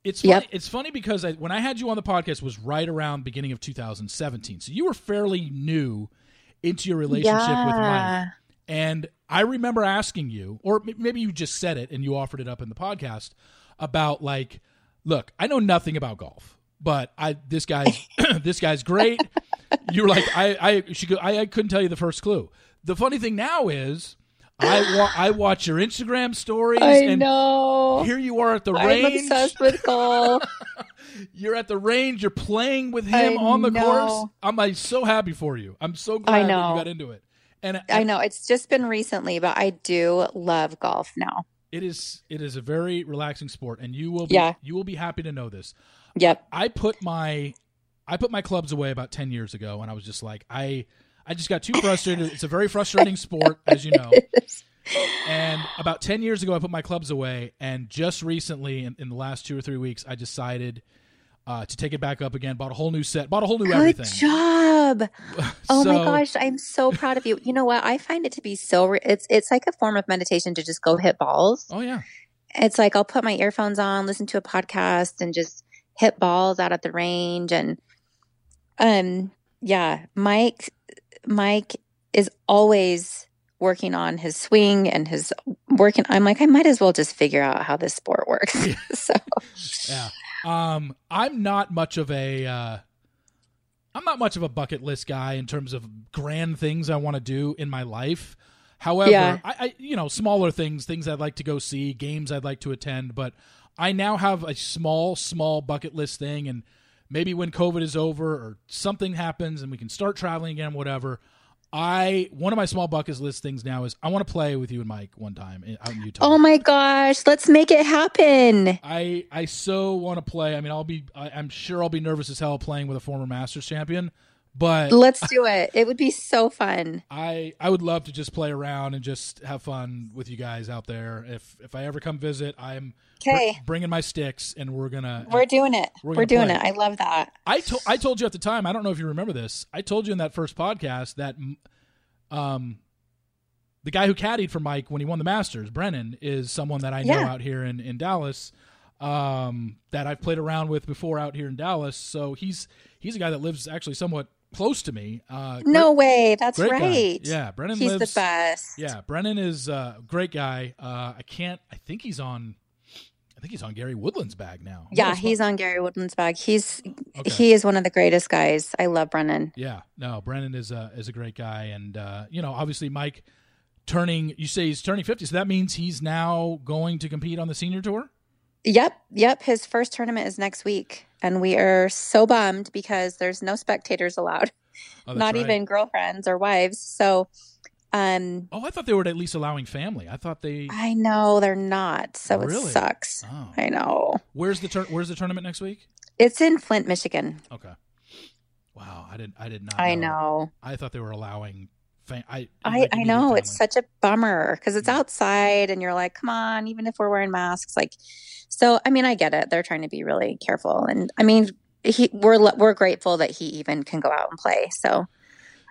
It's funny, Yep. it's funny because I, when I had you on the podcast was right around beginning of 2017. So you were fairly new into your relationship with Mike. And I remember asking you, or maybe you just said it and you offered it up in the podcast about like, look, I know nothing about golf, but I this guy's this guy's great. You were like, I I she go, I, I couldn't tell you the first clue. The funny thing now is, I wa- I watch your Instagram stories i and know here you are at the i'm range. obsessed with golf You're at the range. You're playing with I him on the know. course. I'm like so happy for you. I'm so glad I that know. you got into it. And i know it's just been recently but i do love golf now it is it is a very relaxing sport, and you will be, Yeah. you will be happy to know this. yep I put my I put my clubs away about ten years ago, and I was just like I I just got too frustrated. it's a very frustrating sport, as you know. And about 10 years ago, I put my clubs away. And just recently, in, in the last two or three weeks, I decided uh, to take it back up again. Bought a whole new set, bought a whole new Good everything. job. Oh my gosh, I'm so proud of you. You know what? I find it to be so re- it's it's like a form of meditation to just go hit balls. Oh, yeah. It's like I'll put my earphones on, listen to a podcast and just hit balls out at the range and um yeah, Mike Mike is always working on his swing and his working. I'm like, I might as well just figure out how this sport works. so, yeah. Um, I'm not much of a. Uh, I'm not much of a bucket list guy in terms of grand things I want to do in my life. However, Yeah. I, I you know smaller things, things I'd like to go see, games I'd like to attend, but I now have a small, small bucket list thing, and maybe when COVID is over or something happens and we can start traveling again, whatever. I one of my small bucket list things now is I want to play with you and Mike one time in, out in Utah. oh my gosh, let's make it happen. I I so want to play. I mean, I'll be. I, I'm sure I'll be nervous as hell playing with a former Masters champion, but Let's do it. It would be so fun. I I would love to just play around and just have fun with you guys out there. If if I ever come visit, I'm br- Okay. bringing my sticks and we're gonna. We're doing it. We're We're, doing play. it. I love that. I told I told you at the time. I don't know if you remember this. I told you in that first podcast that, um, the guy who caddied for Mike when he won the Masters, Brennan, is someone that I know Yeah. out here in in Dallas. Um, that I've played around with before out here in Dallas. So he's he's a guy that lives actually somewhat close to me. Uh, No way. That's great guy. right. Yeah, Brennan He's lives. the best. Yeah, Brennan is a great guy. Uh, I can't. I think he's on. I think he's on Gary Woodland's bag now. Yeah, he's on Gary Woodland's bag. He's Okay. he is one of the greatest guys. I love Brennan. Yeah, no, Brennan is a is a great guy, and uh, you know, obviously, Mike turning. You say he's turning fifty, so that means he's now going to compete on the senior tour. Yep, yep. His first tournament is next week, and we are so bummed because there's no spectators allowed, Oh, not right. even girlfriends or wives. So, um, Oh, I thought they were at least allowing family. I thought they. I know they're not. So Really? it sucks. Oh, I know. where's the tur- Where's the tournament next week? It's in Flint, Michigan. Okay. Wow, I did. I did not. I know. I thought they were allowing. I I, I know it's such a bummer because it's outside and you're like, come on, even if we're wearing masks, like, so I mean, I get it. They're trying to be really careful, and I mean, he we're we're grateful that he even can go out and play. So,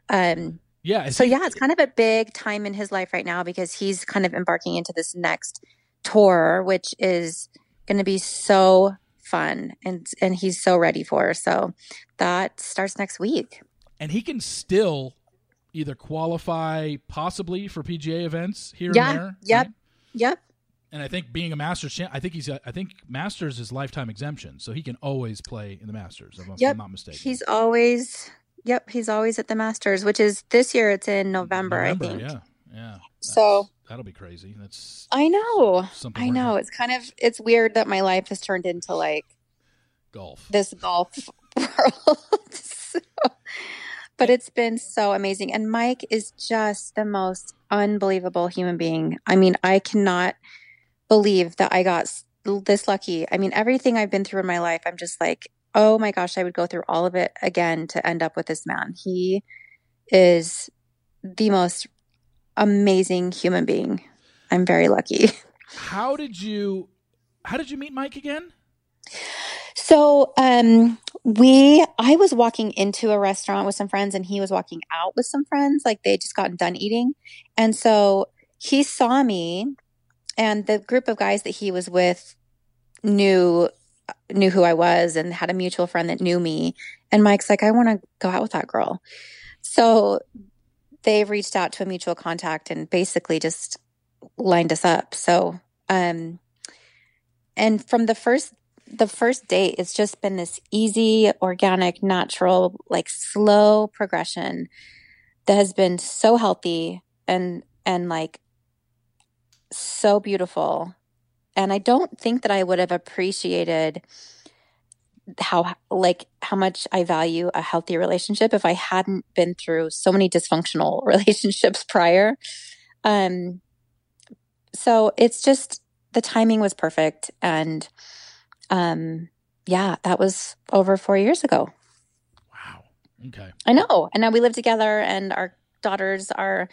um, yeah. so yeah, it's kind of a big time in his life right now because he's kind of embarking into this next tour, which is going to be so fun and and he's so ready for. So that starts next week. and he can still either qualify possibly for PGA events here Yeah, and there. yep. right? Yep. And I think being a Masters champ, I think he's. I think Masters is lifetime exemption, so he can always play in the Masters. If Yep. I'm not mistaken. He's always, yep, he's always at the Masters, which is this year. It's in November, I think. Yeah, yeah. So- that'll be crazy. That's I know. I know. It's kind of, it's weird that my life has turned into like golf. this golf world. So- but it's been so amazing. And Mike is just the most unbelievable human being. I mean, I cannot believe that I got this lucky. I mean, everything I've been through in my life, I'm just like, oh my gosh, I would go through all of it again to end up with this man. He is the most amazing human being. I'm very lucky. How did you? How did you meet Mike again? So, um, we, I was walking into a restaurant with some friends and he was walking out with some friends. Like they just gotten done eating. And so he saw me and the group of guys that he was with knew, knew who I was and had a mutual friend that knew me. And Mike's like, I want to go out with that girl. So they reached out to a mutual contact and basically just lined us up. So, um, and from the first the first date it's just been this easy organic natural like slow progression that has been so healthy and and like so beautiful. And i don't think that i would have appreciated how like how much i value a healthy relationship if i hadn't been through so many dysfunctional relationships prior. Um so it's just the timing was perfect and um yeah that was over four years ago. Wow. Okay. i know. And now we live together and our daughters are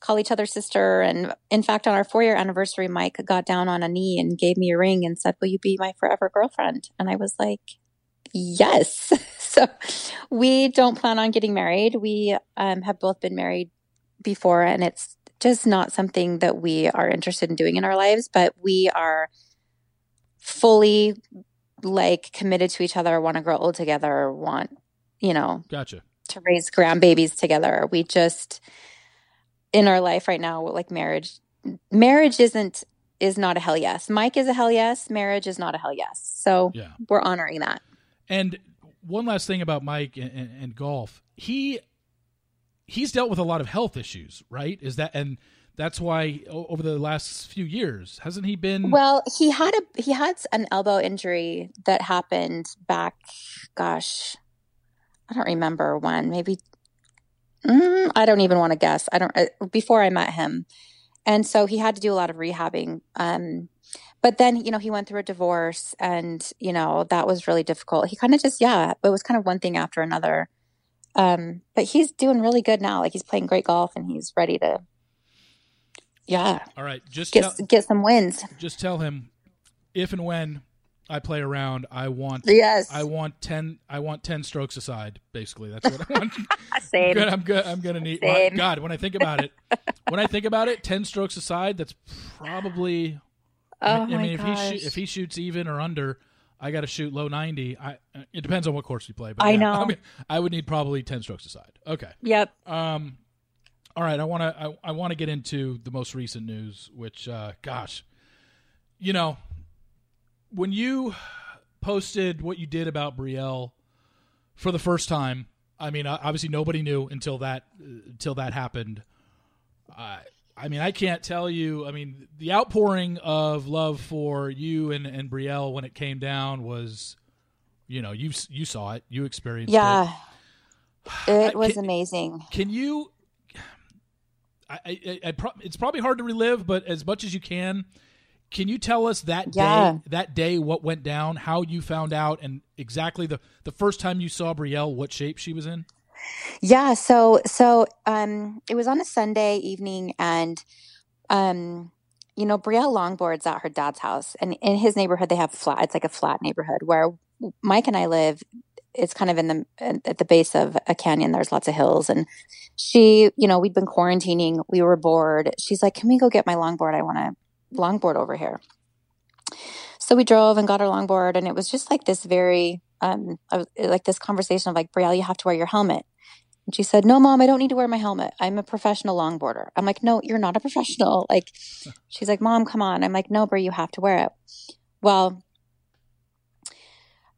call each other sister. And in fact on our four year anniversary mike got down on a knee and gave me a ring and said will you be my forever girlfriend? And i was like yes. So we don't plan on getting married. We um, have both been married before and it's just not something that we are interested in doing in our lives but we are fully like committed to each other, want to grow old together, want, you know, Gotcha. to raise grandbabies together. We just, in our life right now, like marriage marriage isn't is not a hell yes. Mike is a hell yes. Marriage is not a hell yes. So Yeah. we're honoring that. And one last thing about Mike and, and, and golf, he he's dealt with a lot of health issues, right? Is that and that's why over the last few years hasn't he been? Well, he had a he had an elbow injury that happened back. Gosh, I don't remember when. Maybe mm, I don't even want to guess. I don't uh, before I met him, and so he had to do a lot of rehabbing. Um, but then you know he went through a divorce, and you know that was really difficult. He kind of just yeah, it was kind of one thing after another. Um, but he's doing really good now. Like he's playing great golf, and he's ready to. Yeah, all right, just get tell, get some wins. just tell him if and when I play around, I want Yes, I want ten I want ten strokes aside. Basically, that's what I want. same. good, I'm good. I'm gonna need. well, God, when I think about it, when I think about it, ten strokes aside, that's probably. Oh I mean, my I mean, if he if he shoots even or under, I got to shoot low ninety. I it depends on what course we play, but I yeah, know. mean, I would need probably ten strokes aside. Okay. Yep. Um. All right. I want to I, I want to get into the most recent news, which, uh, gosh, you know, when you posted what you did about Brielle for the first time, I mean, obviously nobody knew until that uh, until that happened. I I mean, I can't tell you. I mean, the outpouring of love for you and and Brielle when it came down was, you know, you you saw it, you experienced it. Yeah. It I- was can- amazing. Can you? I, I, I pro- it's probably hard to relive, but as much as you can, can you tell us that Yeah. day, that day, what went down, how you found out, and exactly the the first time you saw Brielle, what shape she was in? Yeah, so so um it was on a Sunday evening and um you know Brielle longboards at her dad's house and in his neighborhood they have flat it's like a flat neighborhood where Mike and I live it's kind of in the at the base of a canyon there's lots of hills and she you know we'd been quarantining we were bored she's like can we go get my longboard I want to longboard over here so we drove and got our longboard and it was just like this very um like this conversation of like Brielle you have to wear your helmet and she said, No, mom, I don't need to wear my helmet. I'm a professional longboarder. I'm like, No, you're not a professional. Like, she's like, Mom, come on. I'm like, No, Brie, you have to wear it. Well,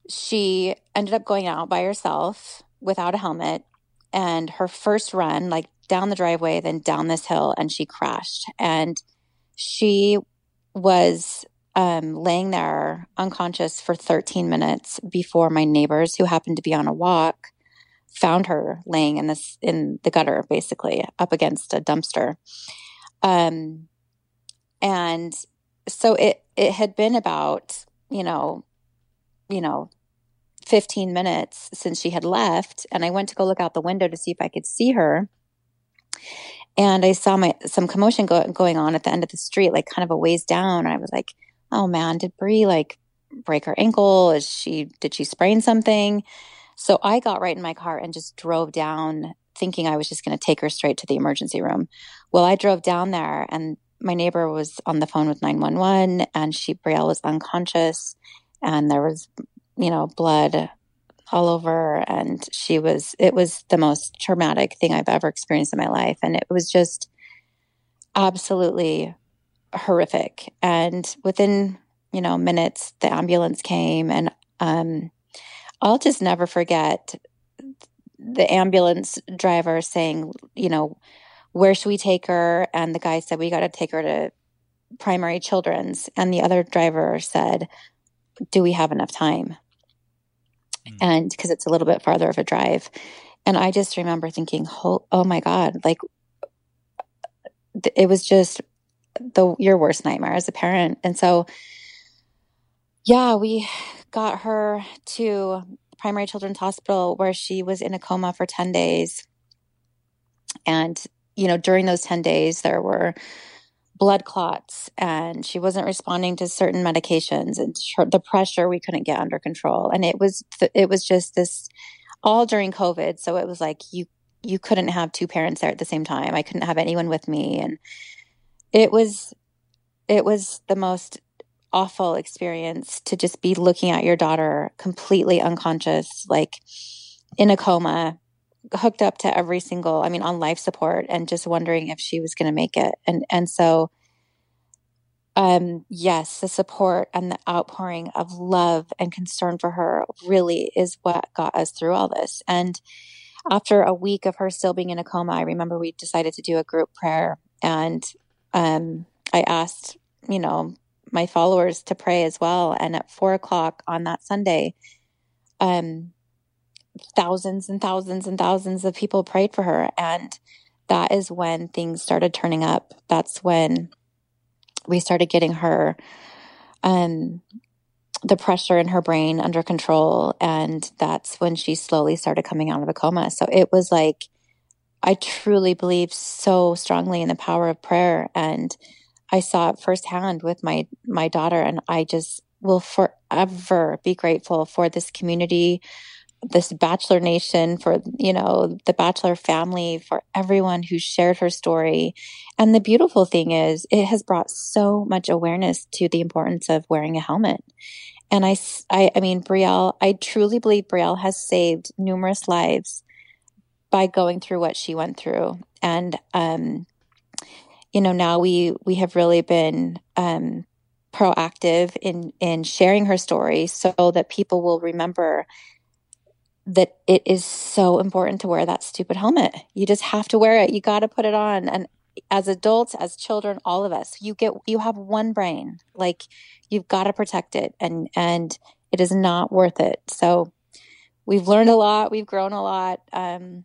she ended up going out by herself without a helmet. And her first run, like down the driveway, then down this hill, and she crashed. And she was um, laying there unconscious for 13 minutes before my neighbors, who happened to be on a walk, found her laying in this in the gutter basically up against a dumpster um and so it it had been about you know you know 15 minutes since she had left and i went to go look out the window to see if i could see her. And i saw my some commotion go, going on at the end of the street like kind of a ways down and i was like oh man did brie like break her ankle? Is she did she sprain something? So I got right in my car and just drove down thinking I was just going to take her straight to the emergency room. Well, I drove down there and my neighbor was on the phone with 911 and she, Brielle was unconscious and there was, you know, blood all over and she was, it was the most traumatic thing I've ever experienced in my life. And it was just absolutely horrific. And within, you know, minutes, the ambulance came and, um, I'll just never forget the ambulance driver saying, you know, where should we take her? And the guy said, we got to take her to primary children's. And the other driver said, do we have enough time? Mm. And because it's a little bit farther of a drive. And I just remember thinking, oh, oh my God, like th- it was just the your worst nightmare as a parent. And so, yeah, we got her to primary children's hospital where she was in a coma for 10 days and you know during those 10 days there were blood clots and she wasn't responding to certain medications and the pressure we couldn't get under control. And it was it was just this all during covid so it was like you you couldn't have two parents there at the same time. I couldn't have anyone with me and it was it was the most awful experience to just be looking at your daughter completely unconscious, like in a coma, hooked up to every single, I mean, on life support and just wondering if she was going to make it. And, and so um, yes, the support and the outpouring of love and concern for her really is what got us through all this. And after a week of her still being in a coma, I remember we decided to do a group prayer. And um, I asked, you know, my followers to pray as well. And at four o'clock on that Sunday, um, thousands and thousands and thousands of people prayed for her. And that is when things started turning up. That's when we started getting her um, the pressure in her brain under control. And that's when she slowly started coming out of the coma. So it was like, I truly believe so strongly in the power of prayer. And I saw it firsthand with my, my daughter. And I just will forever be grateful for this community, this Bachelor Nation, for, you know, the Bachelor family, for everyone who shared her story. And the beautiful thing is, it has brought so much awareness to the importance of wearing a helmet. And I, I, I mean, Brielle, I truly believe Brielle has saved numerous lives by going through what she went through. And, um, you know, now we, we have really been, um, proactive in, in sharing her story so that people will remember that it is so important to wear that stupid helmet. You just have to wear it. You got to put it on. And as adults, as children, all of us, you get you have one brain. Like you've got to protect it and and it is not worth it. So we've learned a lot, we've grown a lot. Um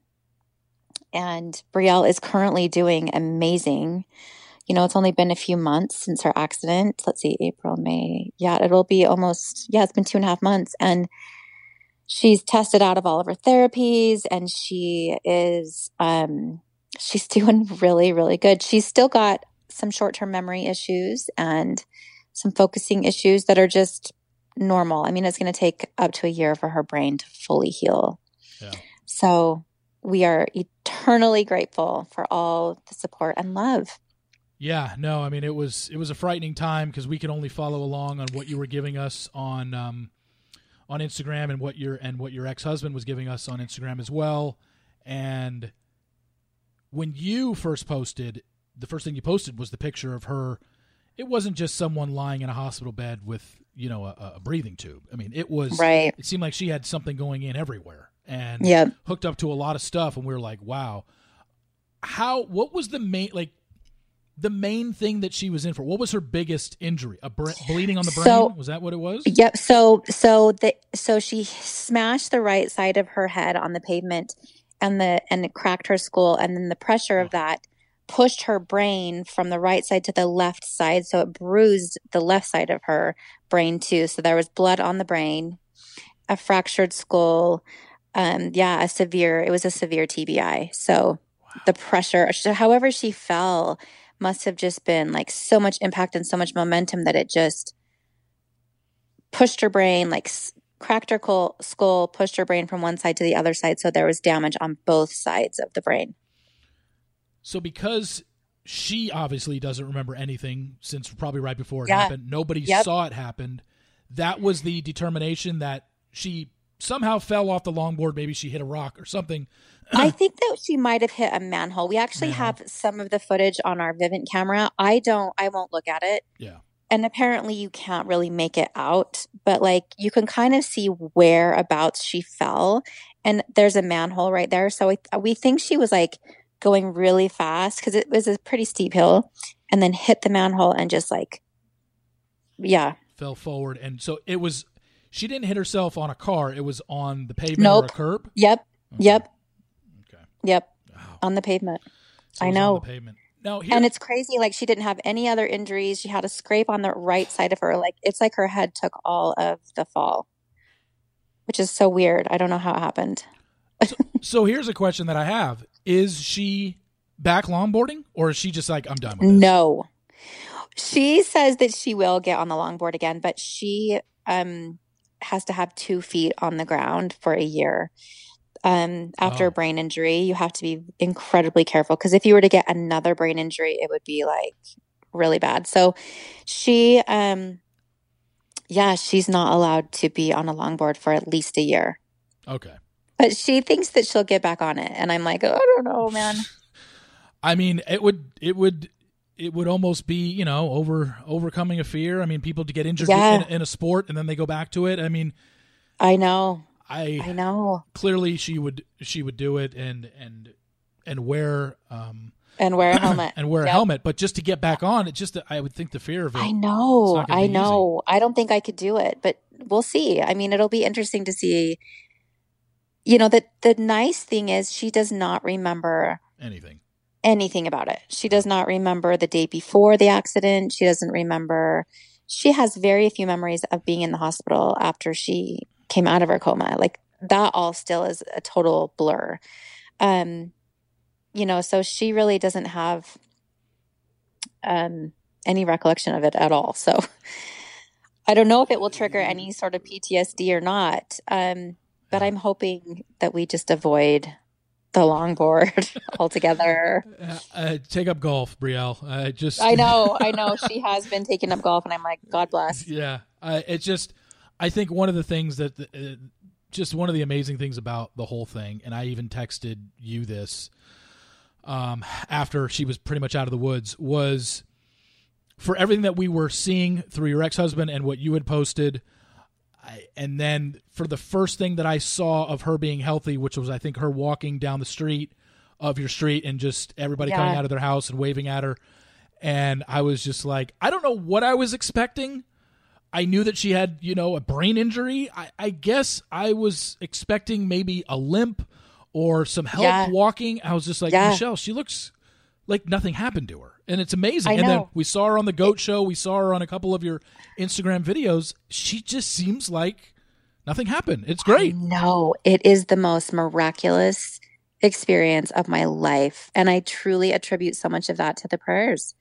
and Brielle is currently doing amazing. You know, it's only been a few months since her accident. Let's see, April, May. Yeah, it'll be almost, yeah, it's been two and a half months. And she's tested out of all of her therapies and she is um she's doing really really good. She's still got some short-term memory issues and some focusing issues that are just normal. I mean it's going to take up to a year for her brain to fully heal. Yeah. so we are eternally grateful for all the support and love. Yeah no i mean it was it was a frightening time because we could only follow along on what you were giving us on um on Instagram and what your and what your ex-husband was giving us on Instagram as well. And when you first posted, the first thing you posted was the picture of her. It wasn't just someone lying in a hospital bed with, you know, a, a breathing tube. I mean, it was right. It seemed like she had something going in everywhere and yep. hooked up to a lot of stuff and we were like, "Wow." How what was the main like the main thing that she was in for? What was her biggest injury? A bre- bleeding on the brain? So, was that what it was? Yep. So so the so she smashed the right side of her head on the pavement, and the and it cracked her skull, and then the pressure of that pushed her brain from the right side to the left side, so it bruised the left side of her brain too. So there was blood on the brain, a fractured skull. Um, yeah, a severe. It was a severe TBI. So wow. the pressure. However, she fell must have just been like so much impact and so much momentum that it just pushed her brain, like cracked her skull, pushed her brain from one side to the other side. So there was damage on both sides of the brain. So because she obviously doesn't remember anything since probably right before it yeah. happened, nobody yep. saw it happen. That was the determination that she somehow fell off the longboard. Maybe she hit a rock or something. I think that she might have hit a manhole. We actually have some of the footage on our Vivint camera. I don't, I won't look at it. Yeah. And apparently you can't really make it out, but like you can kind of see whereabouts she fell. And there's a manhole right there. So we, we think she was like going really fast because it was a pretty steep hill and then hit the manhole and just like, yeah. Fell forward. And so it was she didn't hit herself on a car. It was on the pavement nope. or a curb. Yep. Okay. Yep. Yep. Wow. On the pavement. So I know. pavement. No, and it's crazy. Like she didn't have any other injuries. She had a scrape on the right side of her. Like it's like her head took all of the fall, which is so weird. I don't know how it happened. so, so here's a question that I have: Is she back longboarding, or is she just like I'm done with this? No, she says that she will get on the longboard again, but she um has to have two feet on the ground for a year. Um, after oh. a brain injury, you have to be incredibly careful because if you were to get another brain injury, it would be like really bad. So she, um, yeah, she's not allowed to be on a longboard for at least a year. Okay. But she thinks that she'll get back on it. And I'm like, oh, I don't know, man. I mean, it would, it would, it would almost be you know over overcoming a fear. I mean, people to get injured Yeah. in, in a sport and then they go back to it. I mean, I know. I I know. clearly she would she would do it and and and wear um And wear a helmet. and wear a helmet, but just to get back on, it just I would think the fear of it. I know. It's not gonna I know. I don't think I could do it, but we'll see. I mean, it'll be interesting to see. You know, the the nice thing is she does not remember anything. anything about it. She does not remember the day before the accident. She doesn't remember. She has very few memories of being in the hospital after she came out of her coma. Like that all still is a total blur. Um, you know, so she really doesn't have um any recollection of it at all. So I don't know if it will trigger any sort of PTSD or not. Um, but I'm hoping that we just avoid the longboard altogether. Uh, uh, take up golf, Brielle. I just I know, I know. She has been taking up golf, and I'm like, God bless. Yeah, uh, it's just I think one of the things that uh, just one of the amazing things about the whole thing, and I even texted you this um, after she was pretty much out of the woods was for everything that we were seeing through your ex-husband and what you had posted. I, and then for the first thing that I saw of her being healthy, which was I think her walking down the street of your street and just everybody coming out of their house and waving at her, and I was just like, I don't know what I was expecting. I knew that she had, you know, a brain injury. I, I guess I was expecting maybe a limp or some help Yeah. walking. I was just like, Yeah. Michelle, she looks like nothing happened to her. And it's amazing. And then we saw her on the goat show. We saw her on a couple of your Instagram videos. She just seems like nothing happened. It's great. No, it is the most miraculous experience of my life. And I truly attribute so much of that to the prayers.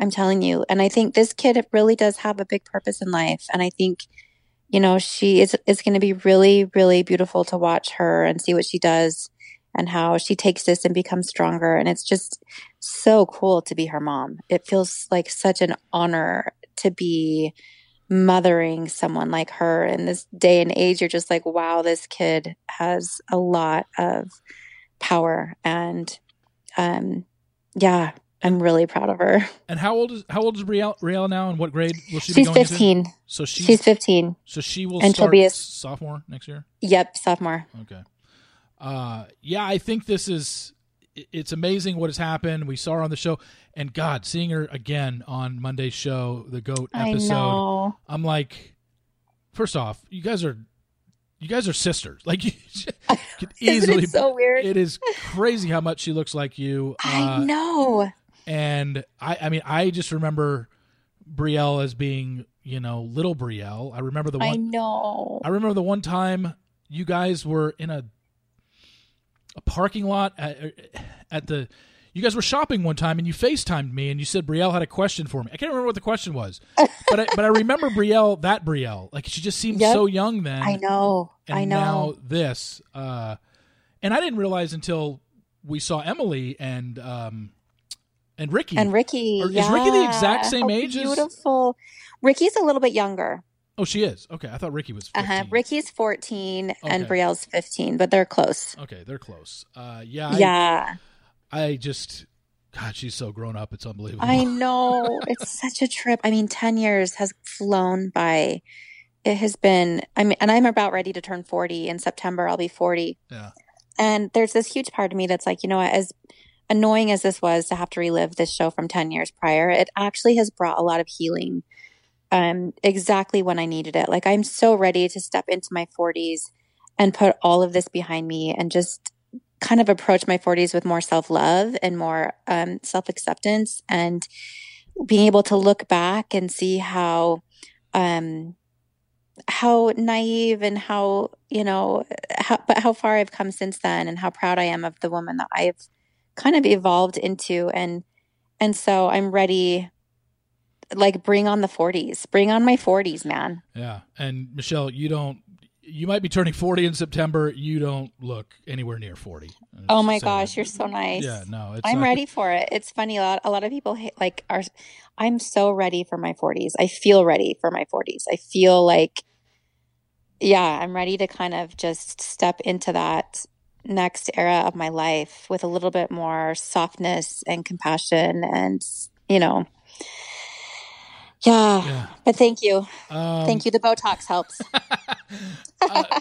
I'm telling you. And I think this kid really does have a big purpose in life. And I think, you know, she is, it's going to be really, really beautiful to watch her and see what she does and how she takes this and becomes stronger. And it's just so cool to be her mom. It feels like such an honor to be mothering someone like her in this day and age. You're just like, wow, this kid has a lot of power. And um, yeah, I'm really proud of her. And how old is how old is Brielle, Brielle now? And what grade will she be She's into? 15. So she, She's 15. so she will and she'll be a- sophomore next year. Yep, sophomore. Okay. Uh, yeah, I think this is. It's amazing what has happened. We saw her on the show, and God, seeing her again on Monday's show, the goat episode. I. I'm like, first off, you guys are, you guys are sisters. Like you could easily. it so weird? It is crazy how much she looks like you. I Uh, know. And I, I mean, I just remember Brielle as being, you know, little Brielle. I remember the one. I know. I remember the one time you guys were in a a parking lot at, at the. You guys were shopping one time and you FaceTimed me and you said Brielle had a question for me. I can't remember what the question was, but I, but I remember Brielle, that Brielle, like she just seemed Yep. so young then. I know. And I know. now this, uh, and I didn't realize until we saw Emily and um, and Ricky. and Ricky. Or is Ricky the exact same how age as- Beautiful. Ricky's a little bit younger. oh, she is. Okay, I thought Ricky was. Uh huh. Ricky's 14 and Okay. Brielle's 15, but they're close. Okay, they're close. Uh, yeah. I, yeah. I just, God, she's so grown up. It's unbelievable. I know. it's such a trip. I mean, 10 years has flown by. It has been, I mean, and I'm about ready to turn 40 in September. I'll be 40. Yeah. And there's this huge part of me that's like, you know what, as annoying as this was to have to relive this show from 10 years prior, it actually has brought a lot of healing um, exactly when I needed it. Like, I'm so ready to step into my 40s and put all of this behind me and just kind of approach my 40s with more self love and more um, self acceptance and being able to look back and see how. Um, how naive and how you know how, but how far I've come since then and how proud I am of the woman that I've kind of evolved into and and so I'm ready like bring on the 40s bring on my 40s man Yeah. And Michelle, you don't. You might be turning forty in September. You don't look anywhere near forty. I'll oh my gosh you're so nice Yeah. No. It's I'm not- ready for it it's funny a lot, a lot of people hate, like are I'm so ready for my 40s I feel ready for my 40s I feel like yeah I'm ready to kind of just step into that next era of my life with a little bit more softness and compassion and you know. Yeah. Yeah. But thank you. Um, thank you. The Botox helps. uh,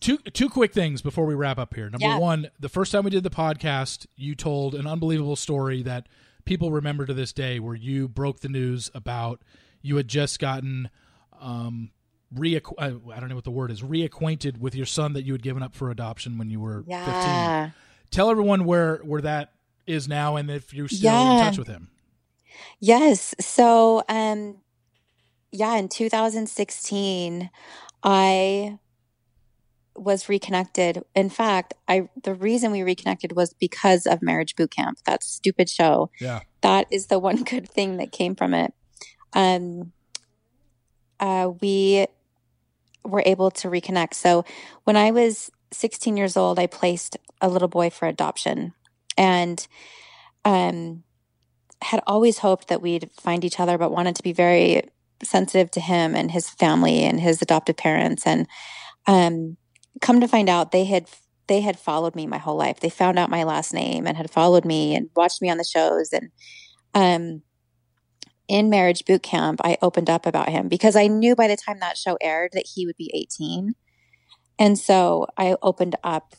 two two quick things before we wrap up here. Number Yeah. one, the first time we did the podcast, you told an unbelievable story that people remember to this day, where you broke the news about you had just gotten um reacqu- I I don't know what the word is reacquainted with your son that you had given up for adoption when you were 15. Tell everyone where where that is now and if you're still in touch with him. Yes. So, um, yeah, in 2016, I was reconnected. In fact, I the reason we reconnected was because of Marriage Boot Camp. That stupid show. Yeah. That is the one good thing that came from it. Um, uh, we were able to reconnect. So when I was 16 years old, I placed a little boy for adoption, and um, had always hoped that we'd find each other, but wanted to be very sensitive to him and his family and his adoptive parents. And um, come to find out, they had they had followed me my whole life. They found out my last name and had followed me and watched me on the shows. And um, in marriage boot camp, I opened up about him because I knew by the time that show aired that he would be 18. And so I opened up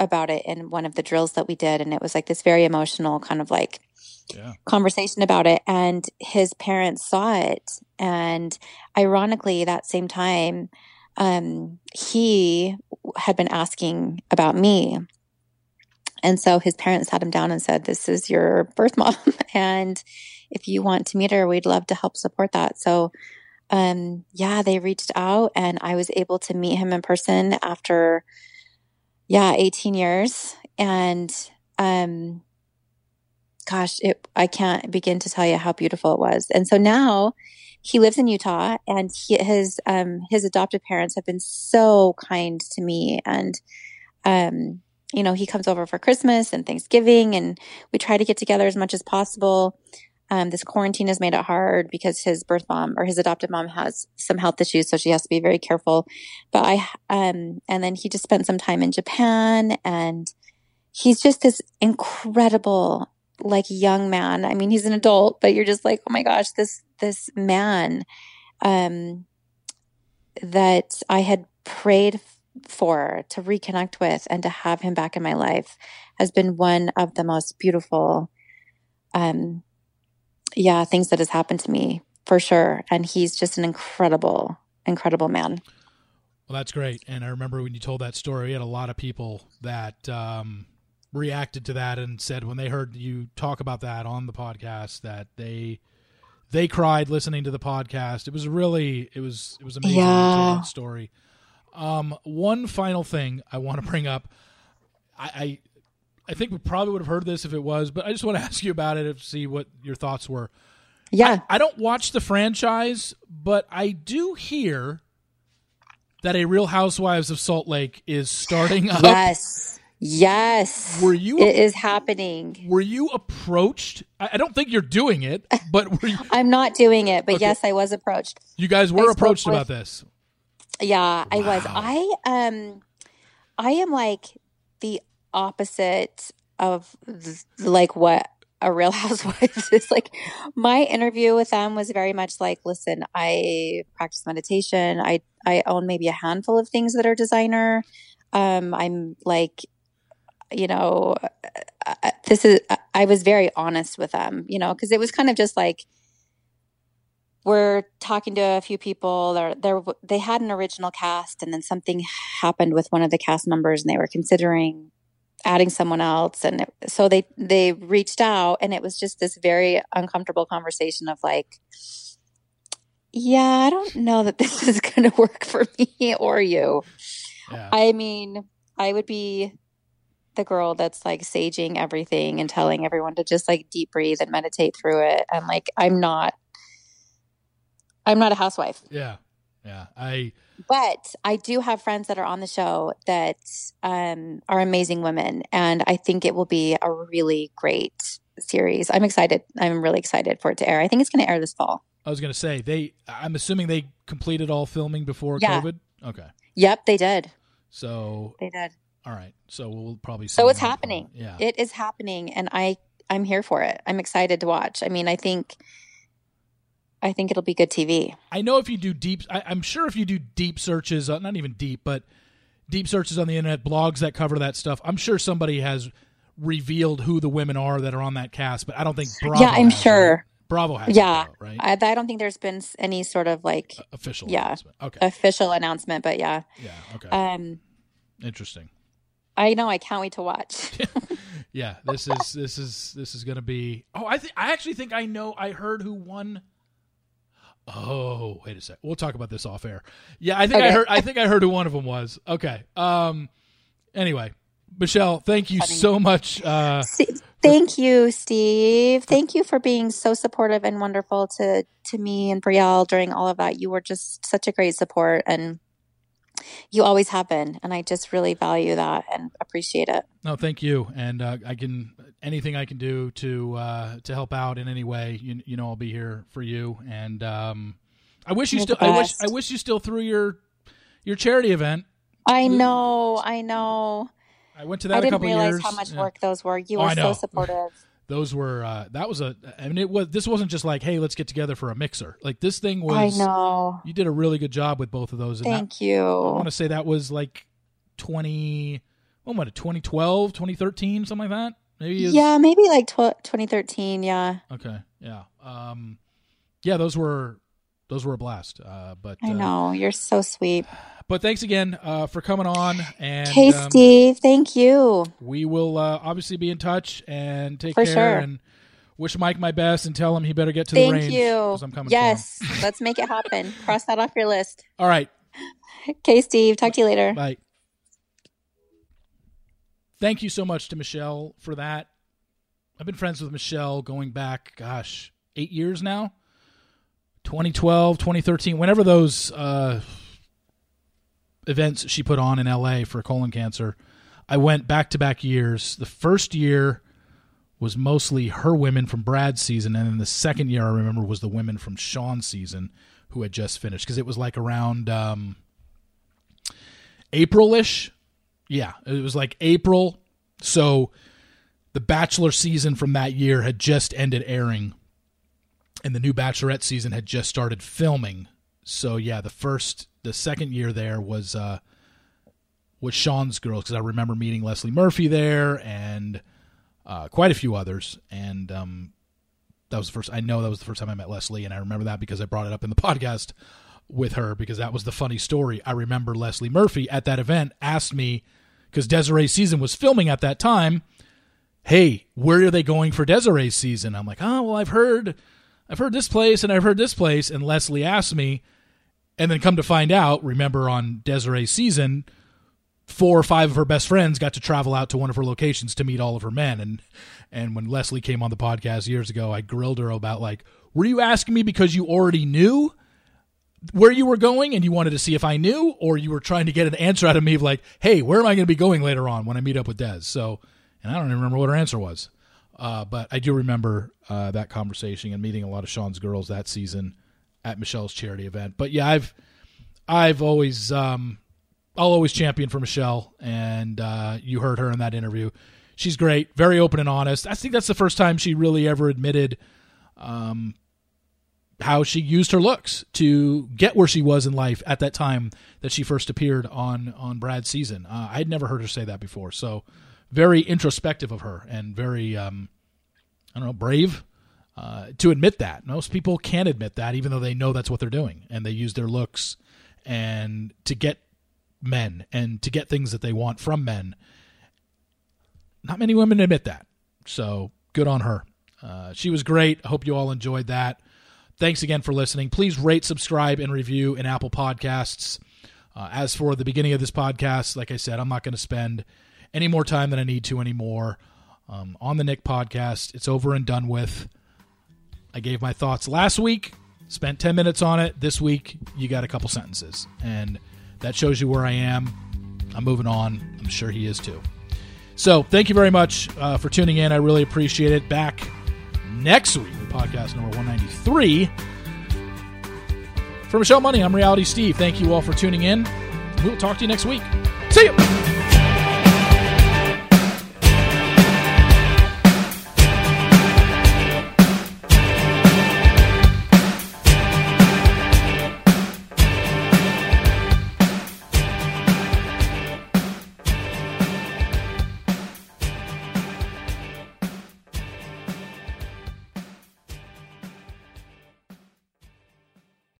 about it in one of the drills that we did. And it was like this very emotional kind of like Yeah. conversation about it. And his parents saw it. And ironically, that same time, um, he had been asking about me. And so his parents sat him down and said, This is your birth mom. and if you want to meet her, we'd love to help support that. So, um, yeah, they reached out and I was able to meet him in person after, yeah, 18 years. And, um, gosh, it, I can't begin to tell you how beautiful it was. And so now he lives in Utah and he, his, um, his adoptive parents have been so kind to me. And, um, you know, he comes over for Christmas and Thanksgiving and we try to get together as much as possible. Um, this quarantine has made it hard because his birth mom or his adoptive mom has some health issues, so she has to be very careful. But I, um, and then he just spent some time in Japan, and he's just this incredible, like young man. I mean, he's an adult, but you're just like, oh my gosh, this this man, um, that I had prayed for to reconnect with and to have him back in my life has been one of the most beautiful um yeah things that has happened to me for sure and he's just an incredible incredible man Well, that's great. And I remember when you told that story, we had a lot of people that um, reacted to that and said when they heard you talk about that on the podcast that they they cried listening to the podcast. It was really it was it was amazing Yeah. story. Um, one final thing I want to bring up, I, I I think we probably would have heard this if it was, but I just want to ask you about it to see what your thoughts were. yeah I don't watch the franchise, but I do hear that a Real Housewives of Salt Lake is starting up. yes yes Were you it is happening were you approached? I I don't think you're doing it, but were you, i'm not doing it but Okay. yes i was approached you guys were approached with- about this? Yeah, I was. I um I am like the opposite of like what a real housewife is. Like my interview with them was very much like listen i practice meditation. I i own maybe a handful of things that are designer. Um i'm like you know uh, uh, this is i was very honest with them you know because it was kind of just like we're talking to a few people. There there they had an original cast and then something happened with one of the cast members and they were considering adding someone else and it, so they they reached out and it was just this very uncomfortable conversation of like yeah i don't know that this is going to work for me or you Yeah. i mean i would be the girl that's like saging everything and telling everyone to just like deep breathe and meditate through it and like i'm not i'm not a housewife yeah. Yeah. I but I do have friends that are on the show that um, are amazing women, and I think it will be a really great series. I'm excited. I'm really excited for it to air. I think it's going to air this fall. I was going to say they I'm assuming they completed all filming before Yeah. COVID. Okay. Yep, they did. So, They did. all right. So we'll probably see So it's happening. Yeah. It is happening, and I I'm here for it. I'm excited to watch. I mean, I think I think it'll be good TV. I know if you do deep, I, am sure if you do deep searches, uh, not even deep, but deep searches on the internet, blogs that cover that stuff, I'm sure somebody has revealed who the women are that are on that cast. But I don't think Bravo. Yeah, I'm has, sure. Right? Bravo has. Yeah, though, right. I, I don't think there's been any sort of like official. Yeah. Announcement. Okay. Official announcement, but yeah. Yeah. Okay. Um. Interesting. I know. I can't wait to watch. yeah. This is this is this is going to be. Oh, I think I actually think I know. I heard who won Oh, wait a sec. We'll talk about this off air. Yeah, I think okay. I heard. I think I heard who one of them was. Okay. Um. Anyway, Michelle, thank you so much. Uh, thank you, Steve. Thank you for being so supportive and wonderful to to me and Brielle during all of that. You were just such a great support, and you always have been, and I just really value that and appreciate it. No, thank you, and uh, I can anything I can do to uh, to help out in any way. You, you know, I'll be here for you, and um, I wish you You're still. I wish I wish you still threw your your charity event. I know, I know. I went to that. I didn't realize years. how much yeah. work those were. You oh, were so supportive. those were uh, that was a I mean it was this wasn't just like hey let's get together for a mixer like this thing was I know you did a really good job with both of those thank that, you I want to say that was like 20 what was it 2012 2013 something like that maybe yeah maybe like tw- 2013 yeah okay yeah um yeah those were those were a blast uh but I uh, know you're so sweet but thanks again uh, for coming on. And hey, um, Steve, thank you. We will uh, obviously be in touch and take for care. Sure. And wish Mike my best and tell him he better get to thank the range. Thank you. I'm coming. Yes, let's make it happen. Cross that off your list. All right. Okay, Steve. Talk to you later. Bye. Thank you so much to Michelle for that. I've been friends with Michelle going back, gosh, eight years now. 2012, 2013, whenever those. Uh, events she put on in LA for colon cancer, I went back to back years. The first year was mostly her women from Brad's season, and then the second year I remember was the women from Sean's season who had just finished because it was like around um, April-ish. Yeah, it was like April. So the Bachelor season from that year had just ended airing, and the new Bachelorette season had just started filming. So yeah, the first the second year there was uh, was Sean's girls because I remember meeting Leslie Murphy there and uh, quite a few others, and um, that was the first. I know that was the first time I met Leslie, and I remember that because I brought it up in the podcast with her because that was the funny story. I remember Leslie Murphy at that event asked me because Desiree's season was filming at that time. Hey, where are they going for Desiree's season? I'm like, oh well, I've heard, I've heard this place and I've heard this place, and Leslie asked me and then come to find out, remember on Desiree's season, four or five of her best friends got to travel out to one of her locations to meet all of her men. And and when Leslie came on the podcast years ago, I grilled her about like, were you asking me because you already knew where you were going and you wanted to see if I knew, or you were trying to get an answer out of me of like, hey, where am I going to be going later on when I meet up with Des? So, and I don't even remember what her answer was. Uh, but I do remember uh, that conversation and meeting a lot of Sean's girls that season at Michelle's charity event. But yeah, I've I've always um, I'll always champion for Michelle, and uh, you heard her in that interview. She's great, very open and honest. I think that's the first time she really ever admitted um, how she used her looks to get where she was in life at that time that she first appeared on on Brad's season. Uh, I had never heard her say that before, so very introspective of her and very um, I don't know brave uh, to admit that. Most people can't admit that, even though they know that's what they're doing, and they use their looks and to get men and to get things that they want from men. Not many women admit that, so good on her. Uh, she was great. I hope you all enjoyed that. Thanks again for listening. Please rate, subscribe, and review in Apple Podcasts. Uh, as for the beginning of this podcast, like I said, I'm not going to spend any more time than I need to anymore um, on the Nick podcast. It's over and done with. I gave my thoughts last week, spent 10 minutes on it. This week, you got a couple sentences. And that shows you where I am. I'm moving on. I'm sure he is too. So, thank you very much uh, for tuning in. I really appreciate it. Back next week, podcast number 193. For Michelle Money, I'm Reality Steve. Thank you all for tuning in. We'll talk to you next week. See you.